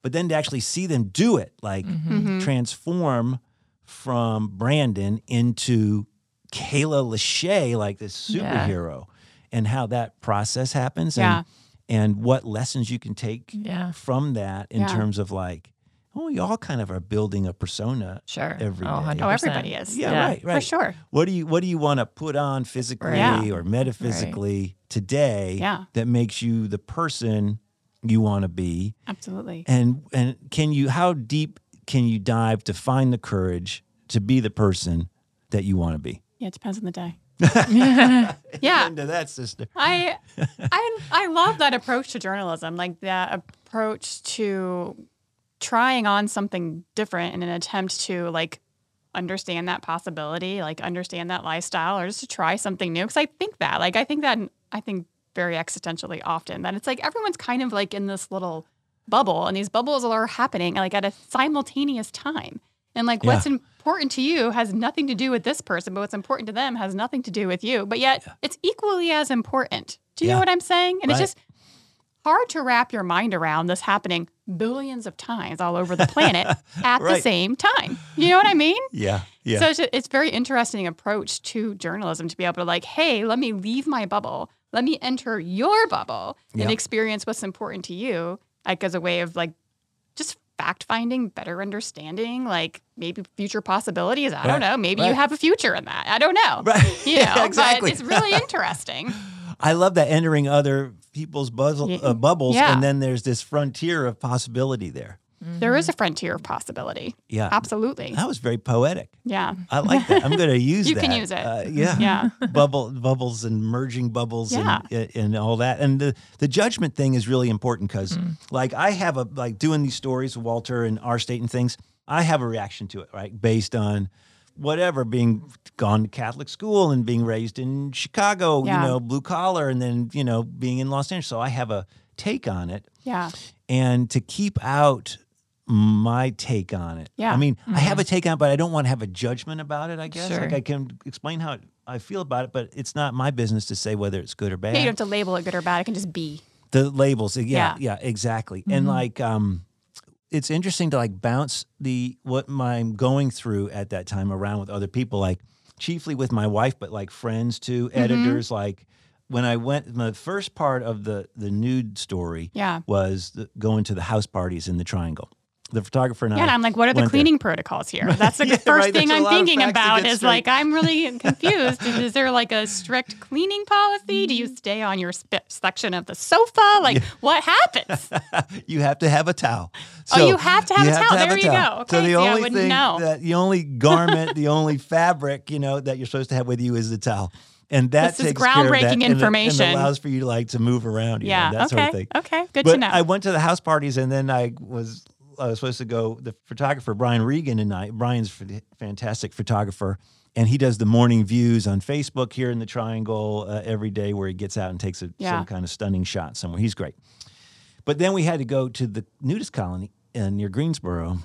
Speaker 1: But then to actually see them do it, like
Speaker 3: Mm-hmm.
Speaker 1: transform from Brandon into Kayla Lachey, like this
Speaker 2: Yeah.
Speaker 1: superhero, and how that process happens,
Speaker 3: Yeah.
Speaker 1: and and what lessons you can take
Speaker 2: Yeah.
Speaker 1: from that in
Speaker 3: Yeah.
Speaker 1: terms of like, oh, we all kind of are building a persona
Speaker 2: Sure.
Speaker 1: every
Speaker 2: Oh,
Speaker 1: day.
Speaker 2: 100%.
Speaker 3: Oh, everybody is.
Speaker 1: Yeah,
Speaker 2: Yeah,
Speaker 1: right, right.
Speaker 3: For sure.
Speaker 1: What do you what do you want to put on physically
Speaker 3: Yeah.
Speaker 1: or metaphysically today
Speaker 3: Yeah.
Speaker 1: that makes you the person you want to be?
Speaker 3: Absolutely.
Speaker 1: And and can you how deep can you dive to find the courage to be the person that you want to be?
Speaker 3: Yeah, it depends on the day. yeah.
Speaker 1: Into that sister.
Speaker 3: I I I love that approach to journalism, like that approach to trying on something different in an attempt to like understand that possibility, like understand that lifestyle, or just to try something new. Because I think that, like, I think that I think very existentially often that it's like everyone's kind of like in this little bubble, and these bubbles are happening like at a simultaneous time. And like what's important to you has nothing to do with this person, but what's important to them has nothing to do with you. But yet it's equally as important. Do you
Speaker 1: Yeah.
Speaker 3: know what I'm saying? And
Speaker 1: Right.
Speaker 3: it's just hard to wrap your mind around this happening billions of times all over the planet at the same time. You know what I mean?
Speaker 1: Yeah. Yeah.
Speaker 3: So it's, a, it's very interesting approach to journalism to be able to like, hey, let me leave my bubble, let me enter your bubble
Speaker 1: Yeah.
Speaker 3: and experience what's important to you, like as a way of like just fact finding, better understanding, like maybe future possibilities. I
Speaker 1: Right.
Speaker 3: don't know. Maybe you have a future in that. I don't know.
Speaker 1: Right.
Speaker 3: You
Speaker 1: Yeah, exactly.
Speaker 3: but it's really interesting.
Speaker 1: I love that entering other people's buzzle, uh, bubbles,
Speaker 3: yeah.
Speaker 1: and then there's this frontier of possibility there.
Speaker 3: There is a frontier of possibility.
Speaker 1: Yeah,
Speaker 3: Absolutely.
Speaker 1: that was very poetic.
Speaker 3: Yeah.
Speaker 1: I like that. I'm going to use
Speaker 3: You
Speaker 1: that.
Speaker 3: can use it.
Speaker 1: Uh, yeah,
Speaker 3: Yeah.
Speaker 1: Bubble bubbles and merging bubbles
Speaker 3: Yeah.
Speaker 1: and and all that. And the the judgment thing is really important because,
Speaker 3: Mm-hmm.
Speaker 1: like, I have a like doing these stories with Walter and our state and things. I have a reaction to it, right, based on whatever being gone to Catholic school and being raised in Chicago,
Speaker 3: Yeah.
Speaker 1: you know, blue collar, and then you know being in Los Angeles. So I have a take on it
Speaker 3: Yeah.
Speaker 1: and to keep out my take on it.
Speaker 3: Yeah.
Speaker 1: I mean, I have a take on it, but I don't want to have a judgment about it, I guess.
Speaker 2: Sure.
Speaker 1: Like I can explain how I feel about it, but it's not my business to say whether it's good or bad.
Speaker 3: Yeah, you don't have to label it good or bad. It can just be.
Speaker 1: the labels, yeah, yeah,
Speaker 3: Yeah.
Speaker 1: exactly. And like um it's interesting to like bounce the what I'm going through at that time around with other people, like chiefly with my wife, but like friends too,
Speaker 3: Mm-hmm.
Speaker 1: editors, like when I went the first part of the the nude story
Speaker 3: Yeah.
Speaker 1: was the, going to the house parties in the triangle. The photographer and
Speaker 3: Yeah, and
Speaker 1: I
Speaker 3: I'm like, what are the
Speaker 1: went there.
Speaker 3: cleaning protocols here? That's the
Speaker 1: Yeah,
Speaker 3: first
Speaker 1: right,
Speaker 3: thing
Speaker 1: a
Speaker 3: I'm thinking about is like, I'm really confused. is, is there like a strict cleaning policy? Do you mm-hmm. stay on your sp- section of the sofa? Like, what happens?
Speaker 1: you have to have a towel.
Speaker 3: Oh, you have to have a towel. There you go.
Speaker 1: So the only thing
Speaker 3: know.
Speaker 1: that the only garment, the only fabric, you know, that you're supposed to have with you is the towel. and that
Speaker 3: This is
Speaker 1: takes care of that,
Speaker 3: groundbreaking
Speaker 1: and
Speaker 3: information.
Speaker 1: and allows for you to like to move around. you know,
Speaker 3: Yeah.
Speaker 1: that
Speaker 3: okay.
Speaker 1: sort of thing.
Speaker 3: Okay. Good
Speaker 1: but
Speaker 3: to know.
Speaker 1: I went to the house parties and then I was I was supposed to go. The photographer Brian Regan and I. Brian's a fantastic photographer, and he does the morning views on Facebook here in the Triangle uh, every day, where he gets out and takes a,
Speaker 3: Yeah.
Speaker 1: some kind of stunning shot somewhere. He's great. But then we had to go to the nudist colony uh, near Greensboro.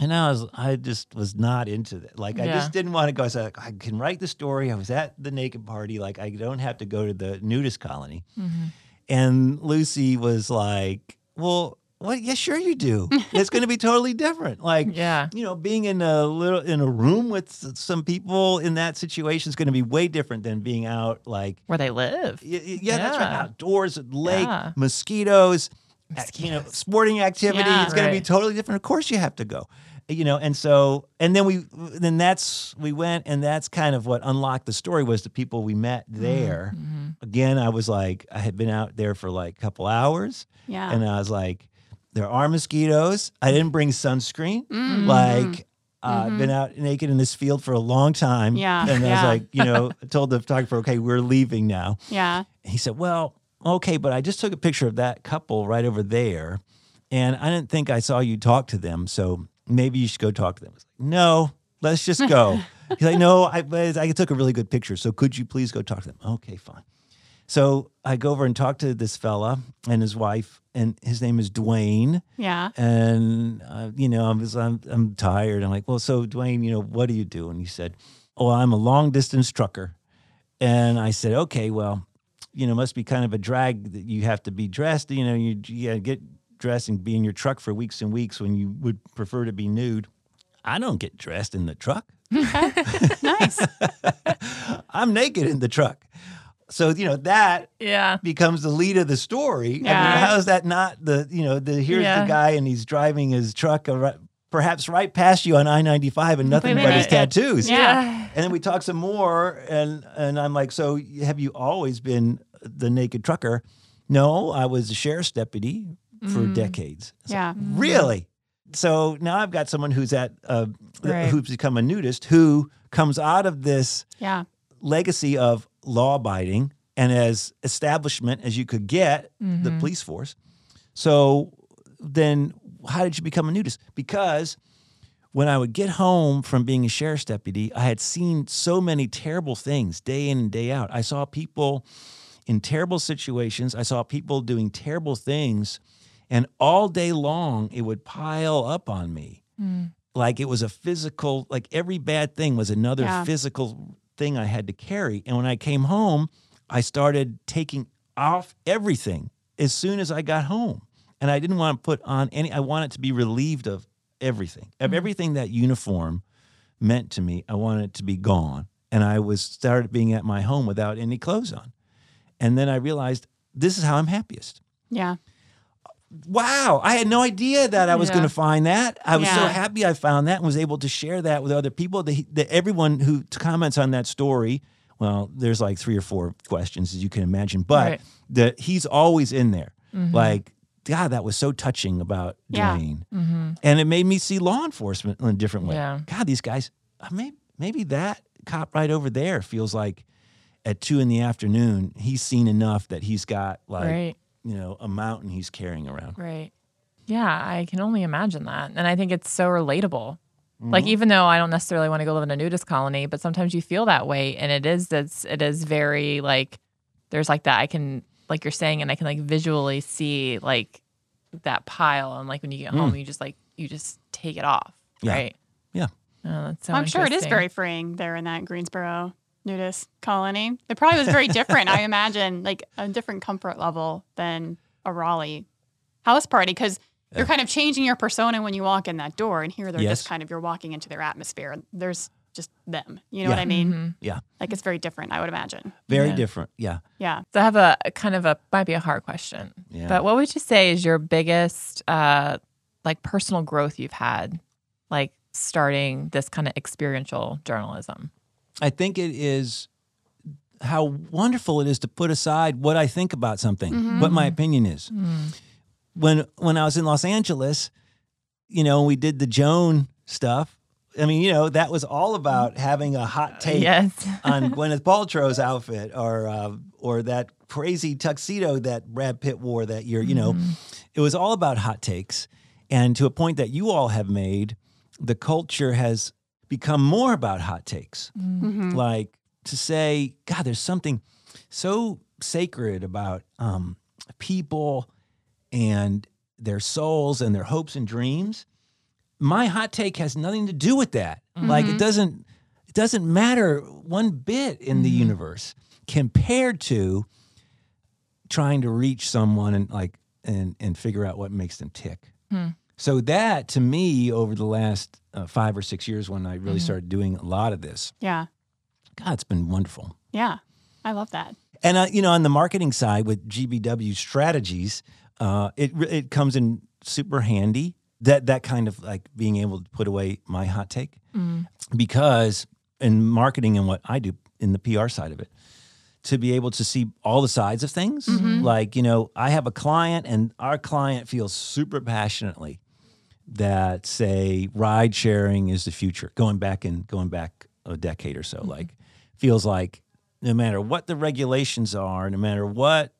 Speaker 1: And I was, I just was not into that. Like, I just didn't want to go. I like, I can write the story. I was at the naked party. Like, I don't have to go to the nudist colony. And Lucy was like, well, what? Yeah, sure you do. It's going to be totally different. Like,
Speaker 2: Yeah.
Speaker 1: you know, being in a little in a room with some people in that situation is going to be way different than being out like
Speaker 2: Where they live.
Speaker 1: Y- y- Yeah, that's right. Outdoors, lake,
Speaker 2: Yeah.
Speaker 1: mosquitoes, uh, you know, sporting activity.
Speaker 3: Yeah.
Speaker 1: It's going to be totally different. Of course, you have to go. You know, and so, and then we, then that's we went, and that's kind of what unlocked the story was the people we met
Speaker 2: Mm-hmm.
Speaker 1: there. Again, I was like, I had been out there for like a couple hours,
Speaker 3: yeah.
Speaker 1: and I was like, there are mosquitoes. I didn't bring sunscreen.
Speaker 3: Mm.
Speaker 1: Like, uh, I've been out naked in this field for a long time.
Speaker 3: Mm-hmm. Yeah,
Speaker 1: And I was like, you know, I told the photographer, okay, we're leaving now.
Speaker 3: yeah.
Speaker 1: And he said, Well, okay, but I just took a picture of that couple right over there. And I didn't think I saw you talk to them. So maybe you should go talk to them. I was like, No, let's just go. He's like, No, I, I took a really good picture. So could you please go talk to them? Okay, fine. So I go over and talk to this fella and his wife, and his name is Dwayne.
Speaker 3: Yeah.
Speaker 1: And uh, you know, I was I'm I'm tired. I'm like, well, so Dwayne, you know, what do you do? And he said, oh, I'm a long distance trucker. And I said, okay, well, you know, must be kind of a drag that you have to be dressed. You know, you, you gotta get dressed and be in your truck for weeks and weeks when you would prefer to be nude. I don't get dressed in the truck.
Speaker 3: Nice.
Speaker 1: I'm naked in the truck. So you know that
Speaker 2: Yeah.
Speaker 1: becomes the lead of the story. I mean, how is that not the you know the here's
Speaker 2: Yeah.
Speaker 1: the guy and he's driving his truck ar- perhaps right past you on I ninety five and nothing but his
Speaker 3: wait.
Speaker 1: tattoos.
Speaker 3: Yeah.
Speaker 1: And then we talk some more, and and I'm like, so have you always been the naked trucker? No, I was a sheriff's deputy for
Speaker 2: Mm.
Speaker 1: decades. I said,
Speaker 3: Yeah.
Speaker 1: Really? So now I've got someone who's at uh,
Speaker 2: Right.
Speaker 1: who's become a nudist who comes out of this
Speaker 3: Yeah.
Speaker 1: legacy of law abiding and as establishment as you could get the
Speaker 2: Mhm.
Speaker 1: police force. So then how did you become a nudist? Because when I would get home from being a sheriff's deputy, I had seen so many terrible things day in and day out. I saw people in terrible situations. I saw people doing terrible things. And all day long, it would pile up on me
Speaker 2: Mm.
Speaker 1: like it was a physical like every bad thing was another
Speaker 3: Yeah.
Speaker 1: physical thing i had to carry. And when i came home i started taking off everything as soon as i got home. And i didn't want to put on any i wanted to be relieved of everything of mm-hmm. everything that uniform meant to me. I wanted it to be gone. And i was started being at my home without any clothes on. And then i realized this is how i'm happiest.
Speaker 3: Yeah.
Speaker 1: Wow, I had no idea that I was
Speaker 2: Yeah.
Speaker 1: going to find that. I was so happy I found that and was able to share that with other people. The, the, everyone who comments on that story, well, there's like three or four questions as you can imagine, but
Speaker 2: Right.
Speaker 1: the, he's always in there.
Speaker 2: Mhm.
Speaker 1: Like, God, that was so touching about
Speaker 3: Yeah.
Speaker 1: Dwayne.
Speaker 2: Mhm.
Speaker 1: And it made me see law enforcement in a different way.
Speaker 2: Yeah.
Speaker 1: God, these guys, uh, maybe, maybe that cop right over there feels like at two in the afternoon, he's seen enough that he's got like,
Speaker 2: Right.
Speaker 1: You know, a mountain he's carrying around.
Speaker 2: Right. Yeah, I can only imagine that. And I think it's so relatable. Like
Speaker 1: Mhm.
Speaker 2: even though I don't necessarily want to go live in a nudist colony, but sometimes you feel that way and it is that's it is very like there's like that I can like you're saying and I can like visually see like that pile and like when you get home you just like you just take it off.
Speaker 1: Yeah.
Speaker 2: Right.
Speaker 1: Yeah.
Speaker 2: Oh, that's so
Speaker 3: I'm sure it is very freeing there in that Greensboro nudist colony. It probably was very different, I imagine, like a different comfort level than a Raleigh house party because you're kind of changing your persona when you walk in that door. And here they're
Speaker 1: Yes.
Speaker 3: just kind of, you're walking into their atmosphere. There's just them. You know what I mean?
Speaker 2: Mhm.
Speaker 1: Yeah.
Speaker 3: Like it's very different, I would imagine.
Speaker 1: Very
Speaker 2: Yeah.
Speaker 1: different. Yeah.
Speaker 3: Yeah.
Speaker 2: So I have a, a kind of a might be a hard question.
Speaker 1: Yeah.
Speaker 2: But what would you say is your biggest uh like personal growth you've had like starting this kind of experiential journalism?
Speaker 1: I think it is how wonderful it is to put aside what I think about something,
Speaker 3: Mhm.
Speaker 1: what my opinion is.
Speaker 2: Mm.
Speaker 1: When when I was in Los Angeles, you know, we did the Joan stuff. I mean, you know, that was all about having a hot take
Speaker 2: Yes.
Speaker 1: on Gwyneth Paltrow's outfit, or uh, or that crazy tuxedo that Brad Pitt wore that year. You know, it was all about hot takes, and to a point that you all have made, the culture has become more about hot takes. Mm-hmm. Like to say, God, there's something so sacred about um, people and their souls and their hopes and dreams. My hot take has nothing to do with that. Mm-hmm. Like it doesn't it doesn't matter one bit in the mm-hmm. universe compared to trying to reach someone and like and and figure out what makes them tick. Hmm. So that to me over the last uh, 5 or 6 years when I really started doing a lot of this.
Speaker 3: Yeah.
Speaker 1: God, it's been wonderful.
Speaker 3: Yeah. I love that.
Speaker 1: And uh, you know, on the marketing side with GBW strategies, uh, it it comes in super handy. That that kind of like being able to put away my hot take, because in marketing and what I do in the PR side of it, to be able to see all the sides of things. Like you know, I have a client, and our client feels super passionately that say ride sharing is the future. Going back and going back a decade or so, mm-hmm. like feels like no matter what the regulations are, no matter what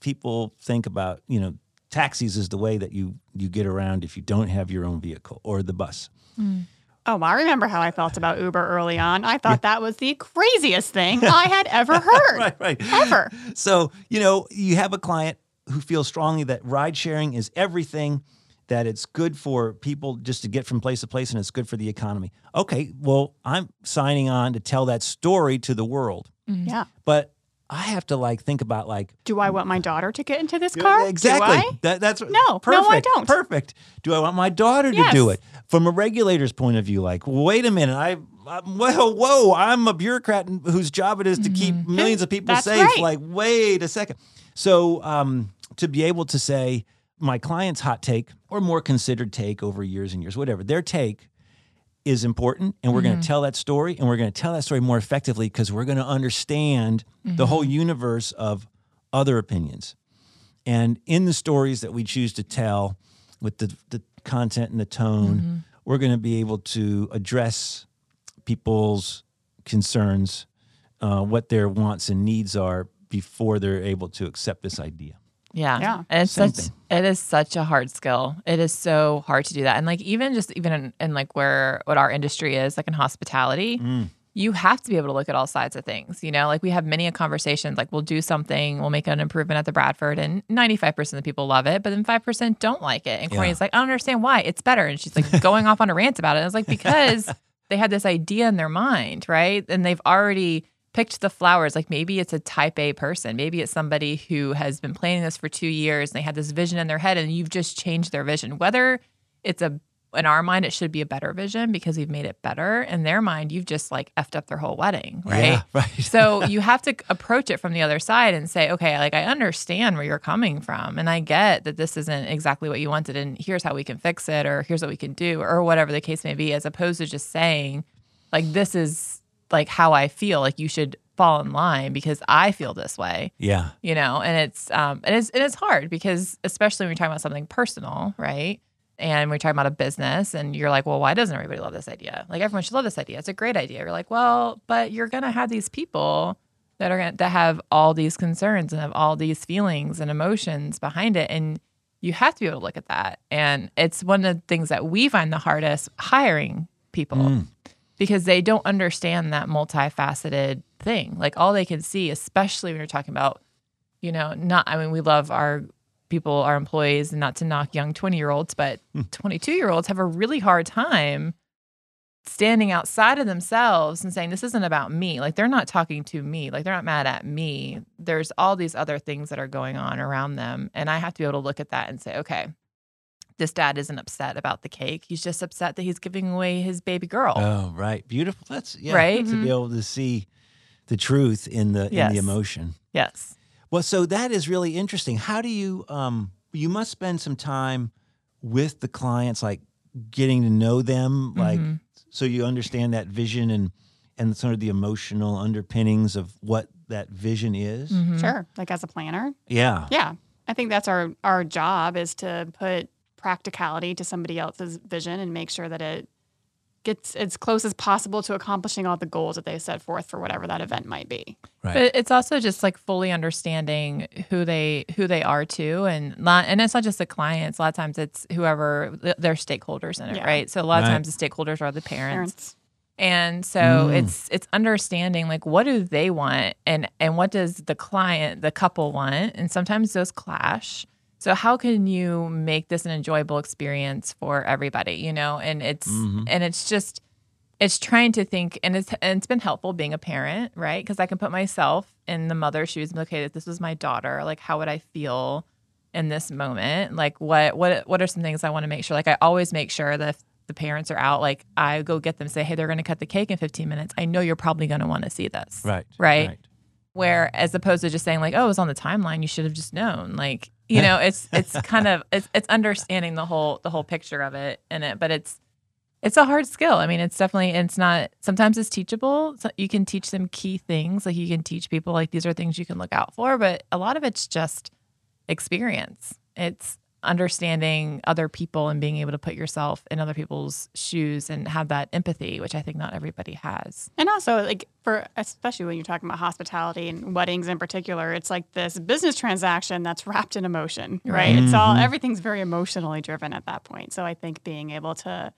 Speaker 1: people think about, you know, taxis is the way that you you get around if you don't have your own vehicle or the bus. Mm.
Speaker 3: Oh, I remember how I felt about Uber early on. I thought that was the craziest thing I had ever heard.
Speaker 1: Right, right.
Speaker 3: Ever.
Speaker 1: So, you know, you have a client who feels strongly that ride sharing is everything, that it's good for people just to get from place to place and it's good for the economy. Okay, well, I'm signing on to tell that story to the world.
Speaker 3: Yeah.
Speaker 1: But I have to like think about like
Speaker 3: Do I want my daughter to get into this car?
Speaker 1: Exactly.
Speaker 3: Do I?
Speaker 1: That, that's
Speaker 3: No, no, I don't.
Speaker 1: Perfect. Do I want my daughter to do it? From a regulator's point of view, like, wait a minute, I, I'm, whoa, whoa, I'm a bureaucrat whose job it is to keep millions of people
Speaker 3: That's
Speaker 1: safe.
Speaker 3: right.
Speaker 1: Like, wait a second. So, um, to be able to say my client's hot take or more considered take over years and years, whatever their take is important, and we're going to mm-hmm. tell that story, and we're going to tell that story more effectively because we're going to understand the mm-hmm. whole universe of other opinions. And in the stories that we choose to tell with the, the content and the tone, mm-hmm. we're going to be able to address people's concerns, uh, what their wants and needs are before they're able to accept this idea.
Speaker 2: Yeah.
Speaker 3: Yeah.
Speaker 2: And it's
Speaker 1: Same
Speaker 2: such
Speaker 1: thing.
Speaker 2: it is such a hard skill. It is so hard to do that. And like even just even in, in like where what our industry is, like in hospitality,
Speaker 1: Mm.
Speaker 2: you have to be able to look at all sides of things. You know, like we have many a conversations, like we'll do something, we'll make an improvement at the Bradford, and 95% of the people love it, but then 5% don't like it. And
Speaker 1: Yeah.
Speaker 2: Corey's like, I don't understand why. It's better. And she's like going off on a rant about it. And I was like, because they had this idea in their mind, right? And they've already picked the flowers. Like maybe it's a type A person. Maybe it's somebody who has been planning this for two years and they had this vision in their head and you've just changed their vision. Whether it's a in our mind, it should be a better vision because we've made it better. In their mind, you've just like effed up their whole wedding, right?
Speaker 1: Yeah, right.
Speaker 2: so you have to approach it from the other side and say, okay, like I understand where you're coming from, and I get that this isn't exactly what you wanted, and here's how we can fix it, or here's what we can do, or whatever the case may be, as opposed to just saying, like this is like how I feel, like you should fall in line because I feel this way.
Speaker 1: Yeah.
Speaker 2: you know and it's um and it's, and it's hard because especially when you're talking about something personal right? And we're talking about a business and you're like well why doesn't everybody love this idea? Like everyone should love this idea. It's a great idea. You're like well but you're gonna have these people that are gonna that have all these concerns and have all these feelings and emotions behind it. And you have to be able to look at that. And it's one of the things that we find the hardest hiring people because they don't understand that multifaceted thing. Like all they can see, especially when you're talking about, you know, not, I mean, we love our people, our employees, and not to knock young 20 year olds, but hmm. 22 year olds have a really hard time standing outside of themselves and saying, this isn't about me. Like they're not talking to me. Like they're not mad at me. There's all these other things that are going on around them. And I have to be able to look at that and say, okay, this dad isn't upset about the cake. He's just upset that he's giving away his baby girl.
Speaker 1: Oh, right. Beautiful. That's yeah,
Speaker 2: Right?
Speaker 1: to be able to see the truth in the in the emotion.
Speaker 2: yes.
Speaker 1: Well, so that is really interesting. How do you um you must spend some time with the clients like getting to know them like
Speaker 2: Mhm.
Speaker 1: so you understand that vision and and sort of the emotional underpinnings of what that vision is.
Speaker 2: Mhm.
Speaker 3: Sure. Like as a planner.
Speaker 1: Yeah.
Speaker 3: Yeah. I think that's our our job is to put practicality to somebody else's vision and make sure that it gets as close as possible to accomplishing all the goals that they set forth for whatever that event might be.
Speaker 1: Right.
Speaker 2: But it's also just like fully understanding who they who they are too, and not and it's not just the clients. A lot of times it's whoever th- their stakeholders in it,
Speaker 3: Yeah.
Speaker 2: right? So a lot of times the stakeholders are the parents,
Speaker 3: Parents.
Speaker 2: and so
Speaker 1: Mm.
Speaker 2: it's it's understanding like what do they want and and what does the client the couple want, and sometimes those clash. So how can you make this an enjoyable experience for everybody? You know, and it's
Speaker 1: Mhm.
Speaker 2: and it's just it's trying to think and it's and it's been helpful being a parent right because i can put myself in the mother's shoes and okay if this was my daughter like how would i feel in this moment like what what what are some things i want to make sure like i always make sure that if the parents are out like i go get them say hey they're going to cut the cake in 15 minutes i know you're probably going to want to see this
Speaker 1: Right.
Speaker 2: Right. Right. where as opposed to just saying like oh it was on the timeline you should have just known like you know it's it's kind of it's it's understanding the whole the whole picture of it in it but it's it's a hard skill. I mean it's definitely it's not sometimes it's teachable. So you can teach them key things like you can teach people like these are things you can look out for but a lot of it's just experience. It's understanding other people and being able to put yourself in other people's shoes and have that empathy which i think not everybody has
Speaker 3: And also, like for especially when you're talking about hospitality and weddings in particular, it's like this business transaction that's wrapped in emotion, right?
Speaker 2: Right.
Speaker 3: It's all
Speaker 1: Mhm.
Speaker 3: everything's very emotionally driven at that point. So I think being able to,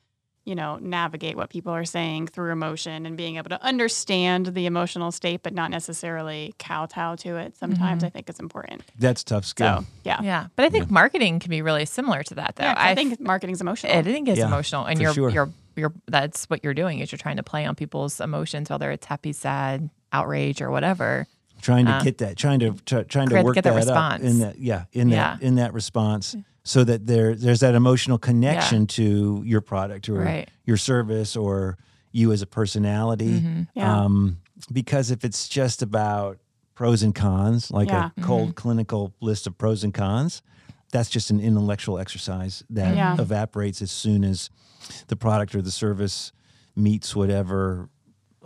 Speaker 3: you know, navigate what people are saying through emotion and being able to understand the emotional state, but not necessarily kowtow to it, sometimes
Speaker 2: Mhm.
Speaker 3: I think is important.
Speaker 1: That's tough skill.
Speaker 3: So yeah,
Speaker 2: yeah but i think marketing can be really similar to that though
Speaker 3: yeah 'cause I, think marketing's emotional.
Speaker 2: I think it's
Speaker 1: Yeah,
Speaker 2: emotional, and
Speaker 1: for
Speaker 2: you're
Speaker 1: sure.
Speaker 2: you're you're that's what you're doing is you're trying to play on people's emotions, whether it's happy, sad, outrage, or whatever.
Speaker 1: trying to
Speaker 2: Uh,
Speaker 1: get that, trying to try, trying to work
Speaker 2: get that
Speaker 1: that,
Speaker 2: response.
Speaker 1: up in that, yeah, in that in that response, so that there there's that emotional connection to your product or
Speaker 2: Right.
Speaker 1: your service or you as a personality.
Speaker 2: Mhm.
Speaker 3: Yeah.
Speaker 1: Um, because if it's just about pros and cons, like
Speaker 3: Yeah.
Speaker 1: a cold clinical list of pros and cons, that's just an intellectual exercise that
Speaker 3: Yeah.
Speaker 1: evaporates as soon as the product or the service meets whatever.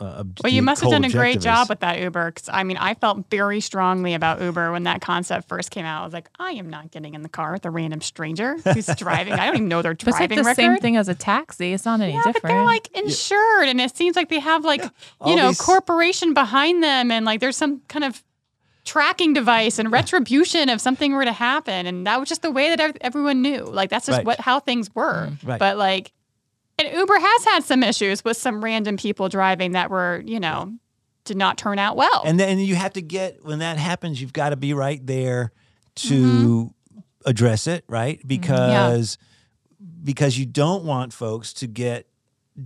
Speaker 1: Uh,
Speaker 3: Well, you must have done a great job with that Uber. Because I mean, I felt very strongly about Uber when that concept first came out. I was like, I am not getting in the car with a random stranger who's driving. I don't even know their
Speaker 2: But it's like
Speaker 3: driving
Speaker 2: the
Speaker 3: record.
Speaker 2: same thing as a taxi. It's not any
Speaker 3: Yeah,
Speaker 2: different.
Speaker 3: but they're like insured, and it seems like they have like
Speaker 1: All
Speaker 3: you know
Speaker 1: these-
Speaker 3: corporation behind them, and like there's some kind of tracking device and retribution if something were to happen, and that was just the way that everyone knew. Like that's just
Speaker 1: Right.
Speaker 3: what how things were.
Speaker 1: Right.
Speaker 3: But like, and Uber has had some issues with some random people driving that were you know did not turn out well.
Speaker 1: And then you have to get when that happens, you've got to be right there to
Speaker 3: Mm-hmm.
Speaker 1: address it, right? Because because you don't want folks to get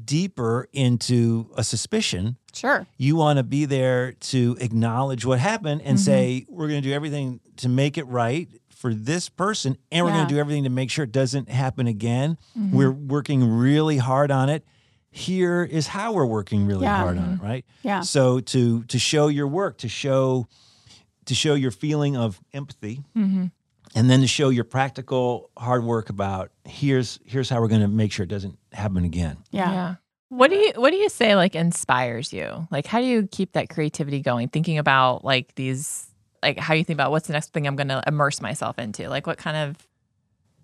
Speaker 1: deeper into a suspicion.
Speaker 3: sure.
Speaker 1: You want to be there to acknowledge what happened and
Speaker 3: Mm-hmm.
Speaker 1: say we're going to do everything to make it right for this person and we're going
Speaker 3: Yeah. Mm-hmm.
Speaker 1: to do everything to make sure it doesn't happen again. We're working really hard on it. Here is how we're working really
Speaker 3: Yeah.
Speaker 1: hard on it, right?
Speaker 3: Yeah.
Speaker 1: So to to show your work, to show to show your feeling of empathy,
Speaker 2: Mhm.
Speaker 1: and then to show your practical hard work about here's here's how we're going to make sure it doesn't happen again.
Speaker 3: yeah. Yeah.
Speaker 2: What do you What do you say like inspires you? Like, how do you keep that creativity going? Thinking about like these, like how you think about what's the next thing I'm going to immerse myself into? Like, what kind of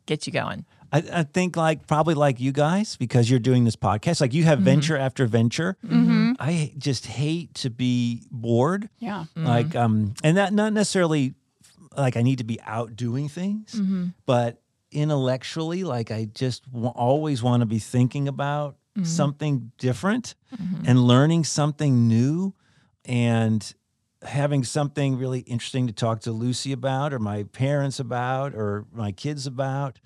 Speaker 2: gets you going?
Speaker 1: I, I think like probably like you guys because you're doing this podcast. Like you have
Speaker 2: Mhm.
Speaker 1: venture after venture.
Speaker 3: Mm-hmm.
Speaker 1: I just hate to be bored.
Speaker 3: Yeah.
Speaker 1: Like um, and that not necessarily like I need to be out doing things,
Speaker 2: Mm-hmm.
Speaker 1: but intellectually, like I just w- always want to be thinking about
Speaker 2: Mhm.
Speaker 1: something different
Speaker 2: Mhm.
Speaker 1: and learning something new and having something really interesting to talk to Lucy about or my parents about or my kids about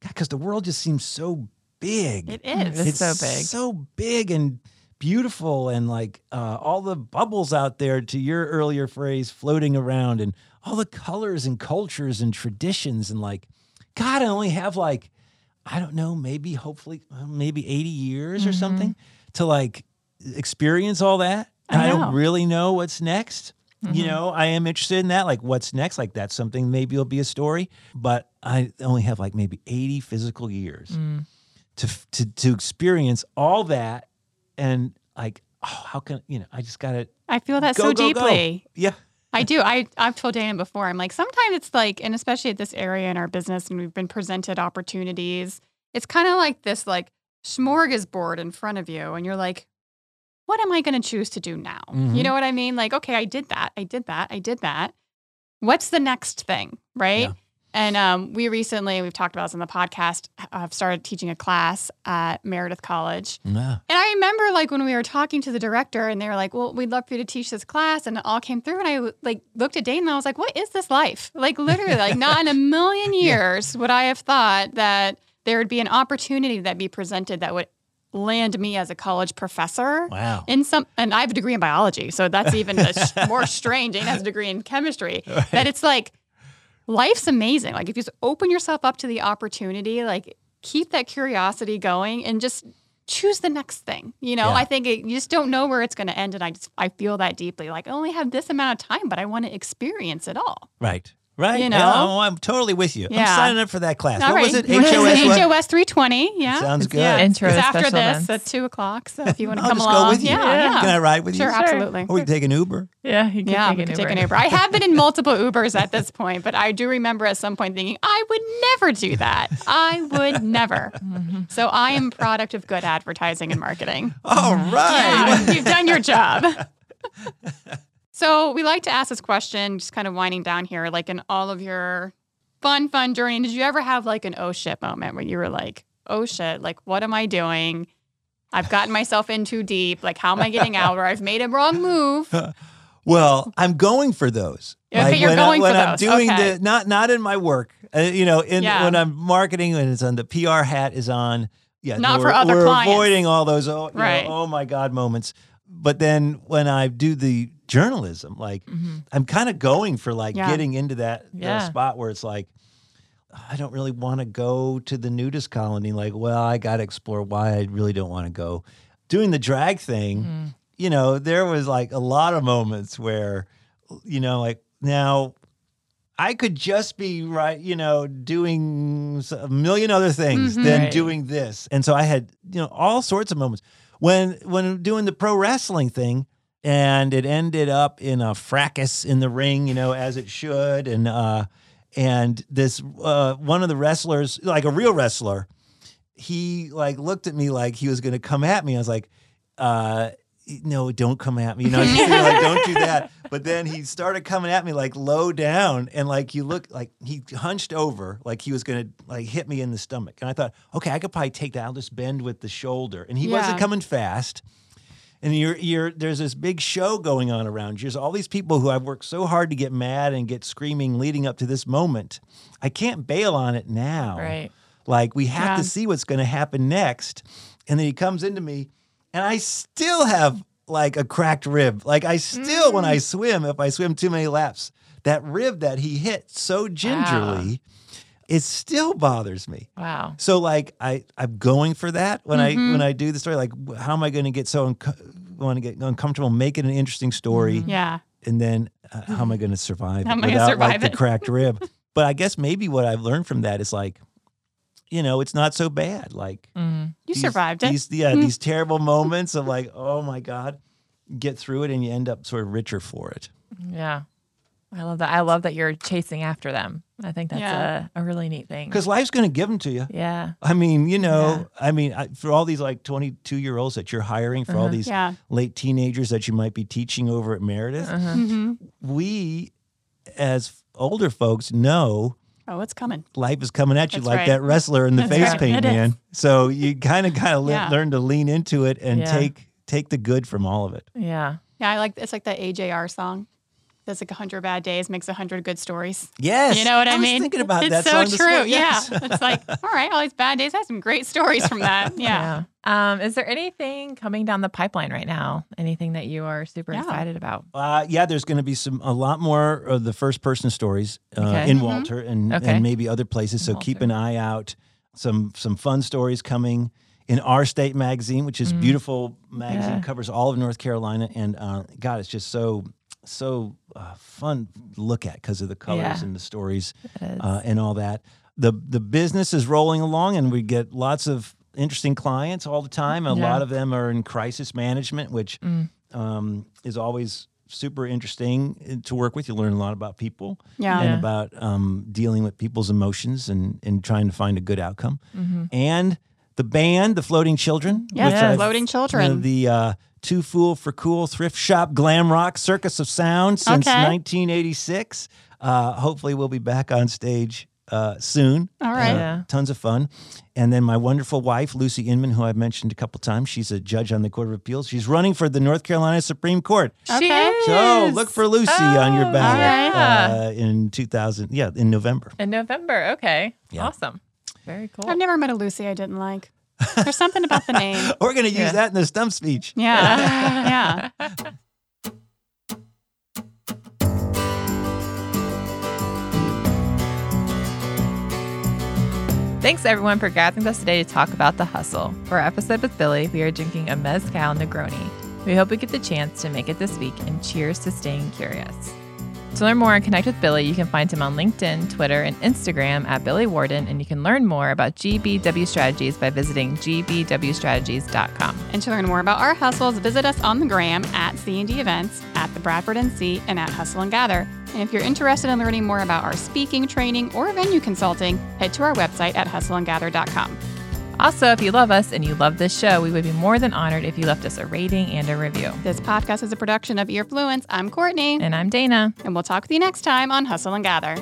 Speaker 1: because the world just seems so big.
Speaker 3: It is.
Speaker 2: It's so big.
Speaker 1: so big and beautiful and like uh, all the bubbles out there to your earlier phrase floating around and all the colors and cultures and traditions and like god i only have like i don't know maybe hopefully maybe 80 years or
Speaker 2: Mhm.
Speaker 1: something to like experience all that
Speaker 3: I
Speaker 1: and i
Speaker 3: know.
Speaker 1: don't really know what's next you
Speaker 2: Mhm.
Speaker 1: know i am interested in that like what's next like that's something maybe it'll be a story but i only have like maybe 80 physical years
Speaker 2: Mm.
Speaker 1: to to to experience all that and like oh how can you know i just gotta
Speaker 3: I feel that
Speaker 1: Go,
Speaker 3: so
Speaker 1: go, go.
Speaker 3: deeply.
Speaker 1: yeah
Speaker 3: I do. I I've told Dana before. I'm like sometimes it's like, and especially at this area in our business, and we've been presented opportunities. It's kind of like this like smorgasbord in front of you, and you're like, what am I going to choose to do now? You
Speaker 1: Mhm.
Speaker 3: know what I mean? Like, okay, I did that. I did that. I did that. What's the next thing? Right.
Speaker 1: Yeah.
Speaker 3: And um, we recently, we've talked about this on the podcast, I've started teaching a class at Meredith College.
Speaker 1: Yeah.
Speaker 3: And I remember like when we were talking to the director and they were like, well, we'd love for you to teach this class. And it all came through. And I like looked at Dane and I was like, what is this life? Like literally, like not in a million years would I have thought that there would be an opportunity that be presented that would land me as a college professor.
Speaker 1: Wow.
Speaker 3: In some, and I have a degree in biology, so that's even a more strange. Dane has a degree in chemistry. That it's like life's amazing. Like if you just open yourself up to the opportunity, like keep that curiosity going, and just choose the next thing. You know,
Speaker 1: Yeah.
Speaker 3: I think it, you just don't know where it's going to end, and I just I feel that deeply. Like I only have this amount of time, but I want to experience it all.
Speaker 1: Right. Right.
Speaker 3: You know?
Speaker 1: Yeah, oh, I'm totally with you. I'm signing up for that class.
Speaker 3: All
Speaker 1: what
Speaker 3: right.
Speaker 1: was it?
Speaker 3: What is
Speaker 1: HOS.
Speaker 3: HOS 320. Yeah.
Speaker 1: Sounds good.
Speaker 3: Yeah.
Speaker 2: Intro
Speaker 3: it's after this
Speaker 2: events.
Speaker 3: at two o'clock. So if you want to
Speaker 1: I'll
Speaker 3: come
Speaker 1: just
Speaker 3: along,
Speaker 1: go with you.
Speaker 3: yeah, yeah.
Speaker 1: Can I ride with you?
Speaker 3: Sure,
Speaker 2: Sure.
Speaker 3: absolutely.
Speaker 1: Or we can take an Uber.
Speaker 2: Yeah, you can
Speaker 3: Yeah,
Speaker 2: take
Speaker 3: we
Speaker 2: an
Speaker 3: could
Speaker 2: Uber.
Speaker 3: take an Uber. I have been in multiple Ubers at this point, but I do remember at some point thinking, I would never do that. I would never. Mm-hmm. So I am product of good advertising and marketing.
Speaker 1: All right.
Speaker 3: Yeah, you've done your job. So we like to ask this question, just kind of winding down here, like in all of your fun, fun journey. Did you ever have like an oh shit moment where you were like, oh shit, like what am I doing? I've gotten myself in too deep. Like, how am I getting out? Or I've made a wrong move.
Speaker 1: Well, I'm going for those.
Speaker 3: Okay, you're
Speaker 1: when,
Speaker 3: going
Speaker 1: I,
Speaker 3: for
Speaker 1: when I'm
Speaker 3: those.
Speaker 1: doing
Speaker 3: Okay.
Speaker 1: the not not in my work, uh, you know, in
Speaker 3: Yeah.
Speaker 1: when I'm marketing and it's on the PR hat is on. Yeah,
Speaker 3: Not for other
Speaker 1: we're
Speaker 3: clients.
Speaker 1: avoiding all those oh, you know, oh my god moments. But then when I do the journalism, like I'm kind of going for like
Speaker 3: Yeah.
Speaker 1: getting into that,
Speaker 2: Yeah.
Speaker 1: spot where it's like I don't really want to go to the nudist colony. Like, well, I got to explore why I really don't want to go. Doing the drag thing, you know, there was like a lot of moments where, you know, like now I could just be right, you know, doing a million other things
Speaker 3: Mhm.
Speaker 1: than
Speaker 2: Right.
Speaker 1: doing this. And so I had, you know, all sorts of moments when when doing the pro wrestling thing and it ended up in a fracas in the ring, you know, as it should and uh and this uh one of the wrestlers, like a real wrestler, he like looked at me like he was going to come at me. I was like, uh, no, don't come at me. You know, like, don't do that. But then he started coming at me like low down, and like you look like he hunched over, like he was going to like hit me in the stomach. And I thought, okay, I could probably take that. I'll just bend with the shoulder. And he wasn't coming fast. And you're you're there's this big show going on around you. There's all these people who I've worked so hard to get mad and get screaming leading up to this moment. I can't bail on it now.
Speaker 2: Right.
Speaker 1: Like we have
Speaker 3: Yeah.
Speaker 1: to see what's going to happen next. And then he comes into me, and I still have like a cracked rib. Like I still, when
Speaker 2: Mm.
Speaker 1: I swim, if I swim too many laps, that rib that he hit so gingerly, it still bothers me.
Speaker 2: Wow.
Speaker 1: So like I I'm going for that when I
Speaker 3: Mhm.
Speaker 1: when I do the story. Like how am I going to get so want to get uncomfortable, make it an interesting story,
Speaker 2: Mhm.
Speaker 3: Yeah.
Speaker 1: and then uh, how am I going to survive
Speaker 3: How
Speaker 1: it
Speaker 3: am I gonna
Speaker 1: without like
Speaker 3: survive
Speaker 1: the cracked rib? But I guess maybe what I've learned from that is like, you know, it's not so bad. Like
Speaker 2: Mm.
Speaker 3: You
Speaker 1: these-
Speaker 3: survived it.
Speaker 1: These yeah, these terrible moments of like, oh my god, get through it, and you end up sort of richer for it.
Speaker 2: Yeah. I love that. I love that you're chasing after them. I think that's
Speaker 3: Yeah.
Speaker 2: a, a really neat thing.
Speaker 1: Because life's going to give them to you.
Speaker 2: yeah.
Speaker 1: I mean, you know,
Speaker 2: Yeah.
Speaker 1: I mean, I, for all these like 22 year olds that you're hiring, for all
Speaker 2: Uh-huh.
Speaker 1: these
Speaker 3: yeah.
Speaker 1: late teenagers that you might be teaching over at Meredith,
Speaker 2: Uh-huh.
Speaker 3: hmm
Speaker 1: we as older folks know
Speaker 3: Oh, it's coming.
Speaker 1: life is coming at you
Speaker 3: That's
Speaker 1: like
Speaker 3: right.
Speaker 1: that wrestler in the
Speaker 3: That's
Speaker 1: face
Speaker 3: right.
Speaker 1: paint
Speaker 3: It is.
Speaker 1: man. So you kind of got
Speaker 3: to
Speaker 1: learn to lean into it and
Speaker 2: Yeah.
Speaker 1: take take the good from all of it.
Speaker 2: Yeah.
Speaker 3: Yeah, I like it's like that AJR song. There's like a hundred bad days makes a hundred good stories.
Speaker 1: Yes,
Speaker 3: You know what I,
Speaker 1: was
Speaker 3: mean?
Speaker 1: thinking about
Speaker 3: it's
Speaker 1: that
Speaker 3: so true.
Speaker 1: Yes.
Speaker 3: Yeah, it's like all right, all these bad days. I have some great stories from that. Yeah.
Speaker 2: Yeah. Um, is there anything coming down the pipeline right now? Anything that you are super
Speaker 3: Yeah.
Speaker 2: excited about?
Speaker 1: Uh, yeah, there's going to be some a lot more of the first person stories uh,
Speaker 2: Okay.
Speaker 1: in
Speaker 3: Mhm.
Speaker 1: Walter and,
Speaker 2: Okay.
Speaker 1: and maybe other places. So keep an eye out. Some some fun stories coming in our state magazine, which is
Speaker 2: Mm.
Speaker 1: beautiful magazine,
Speaker 2: Yeah.
Speaker 1: covers all of North Carolina, and uh, God, it's just so so uh, fun look at because of the colors
Speaker 2: Yeah.
Speaker 1: and the stories uh, and all that. The the business is rolling along, and we get lots of interesting clients all the time. A
Speaker 2: Yeah.
Speaker 1: lot of them are in crisis management, which
Speaker 2: Mm.
Speaker 1: um, is always super interesting to work with. You learn a lot about people
Speaker 3: Yeah.
Speaker 1: and
Speaker 2: Yeah.
Speaker 1: about um, dealing with people's emotions and and trying to find a good outcome.
Speaker 2: Mhm.
Speaker 1: And the band, the Floating Children.
Speaker 3: Yes,
Speaker 1: which
Speaker 2: the
Speaker 3: Floating Children.
Speaker 1: you know, the uh, Too Fool for Cool Thrift Shop Glam Rock Circus of Sound since
Speaker 3: Okay.
Speaker 1: 1986. Uh, hopefully, we'll be back on stage uh, soon.
Speaker 3: All right.
Speaker 1: Uh,
Speaker 2: Yeah.
Speaker 1: Tons of fun. And then my wonderful wife, Lucy Inman, who I've mentioned a couple times, she's a judge on the Court of Appeals. She's running for the North Carolina Supreme Court.
Speaker 2: She
Speaker 3: Okay.
Speaker 2: is.
Speaker 1: So look for Lucy on your
Speaker 2: Oh,
Speaker 1: ballot
Speaker 2: yeah.
Speaker 1: uh, in 2000. Yeah, in November.
Speaker 2: In November. Okay.
Speaker 1: Yeah.
Speaker 2: Awesome. Very cool.
Speaker 3: I've never met a Lucy I didn't like. There's something about the name.
Speaker 1: We're going to use
Speaker 2: Yeah.
Speaker 1: that in the stump speech.
Speaker 3: Yeah. yeah.
Speaker 2: Thanks everyone for gathering us today to talk about the hustle. For our episode with Billy, we are drinking a Mezcal Negroni. We hope we get the chance to make it this week and cheers to staying curious. To learn more and connect with Billy, you can find him on LinkedIn, Twitter, and Instagram at Billy Warden, and you can learn more about GBW Strategies by visiting gbwstrategies.com.
Speaker 3: And to learn more about our hustles, visit us on the gram at C&D Events, at the Bradford NC, and at Hustle and Gather. And if you're interested in learning more about our speaking, training, or venue consulting, head to our website at hustleandgather.com.
Speaker 2: Also, if you love us and you love this show, we would be more than honored if you left us a rating and a review.
Speaker 3: This podcast is a production of Earfluence. I'm Courtney,
Speaker 2: And I'm Dana.
Speaker 3: and we'll talk with you next time on Hustle and Gather.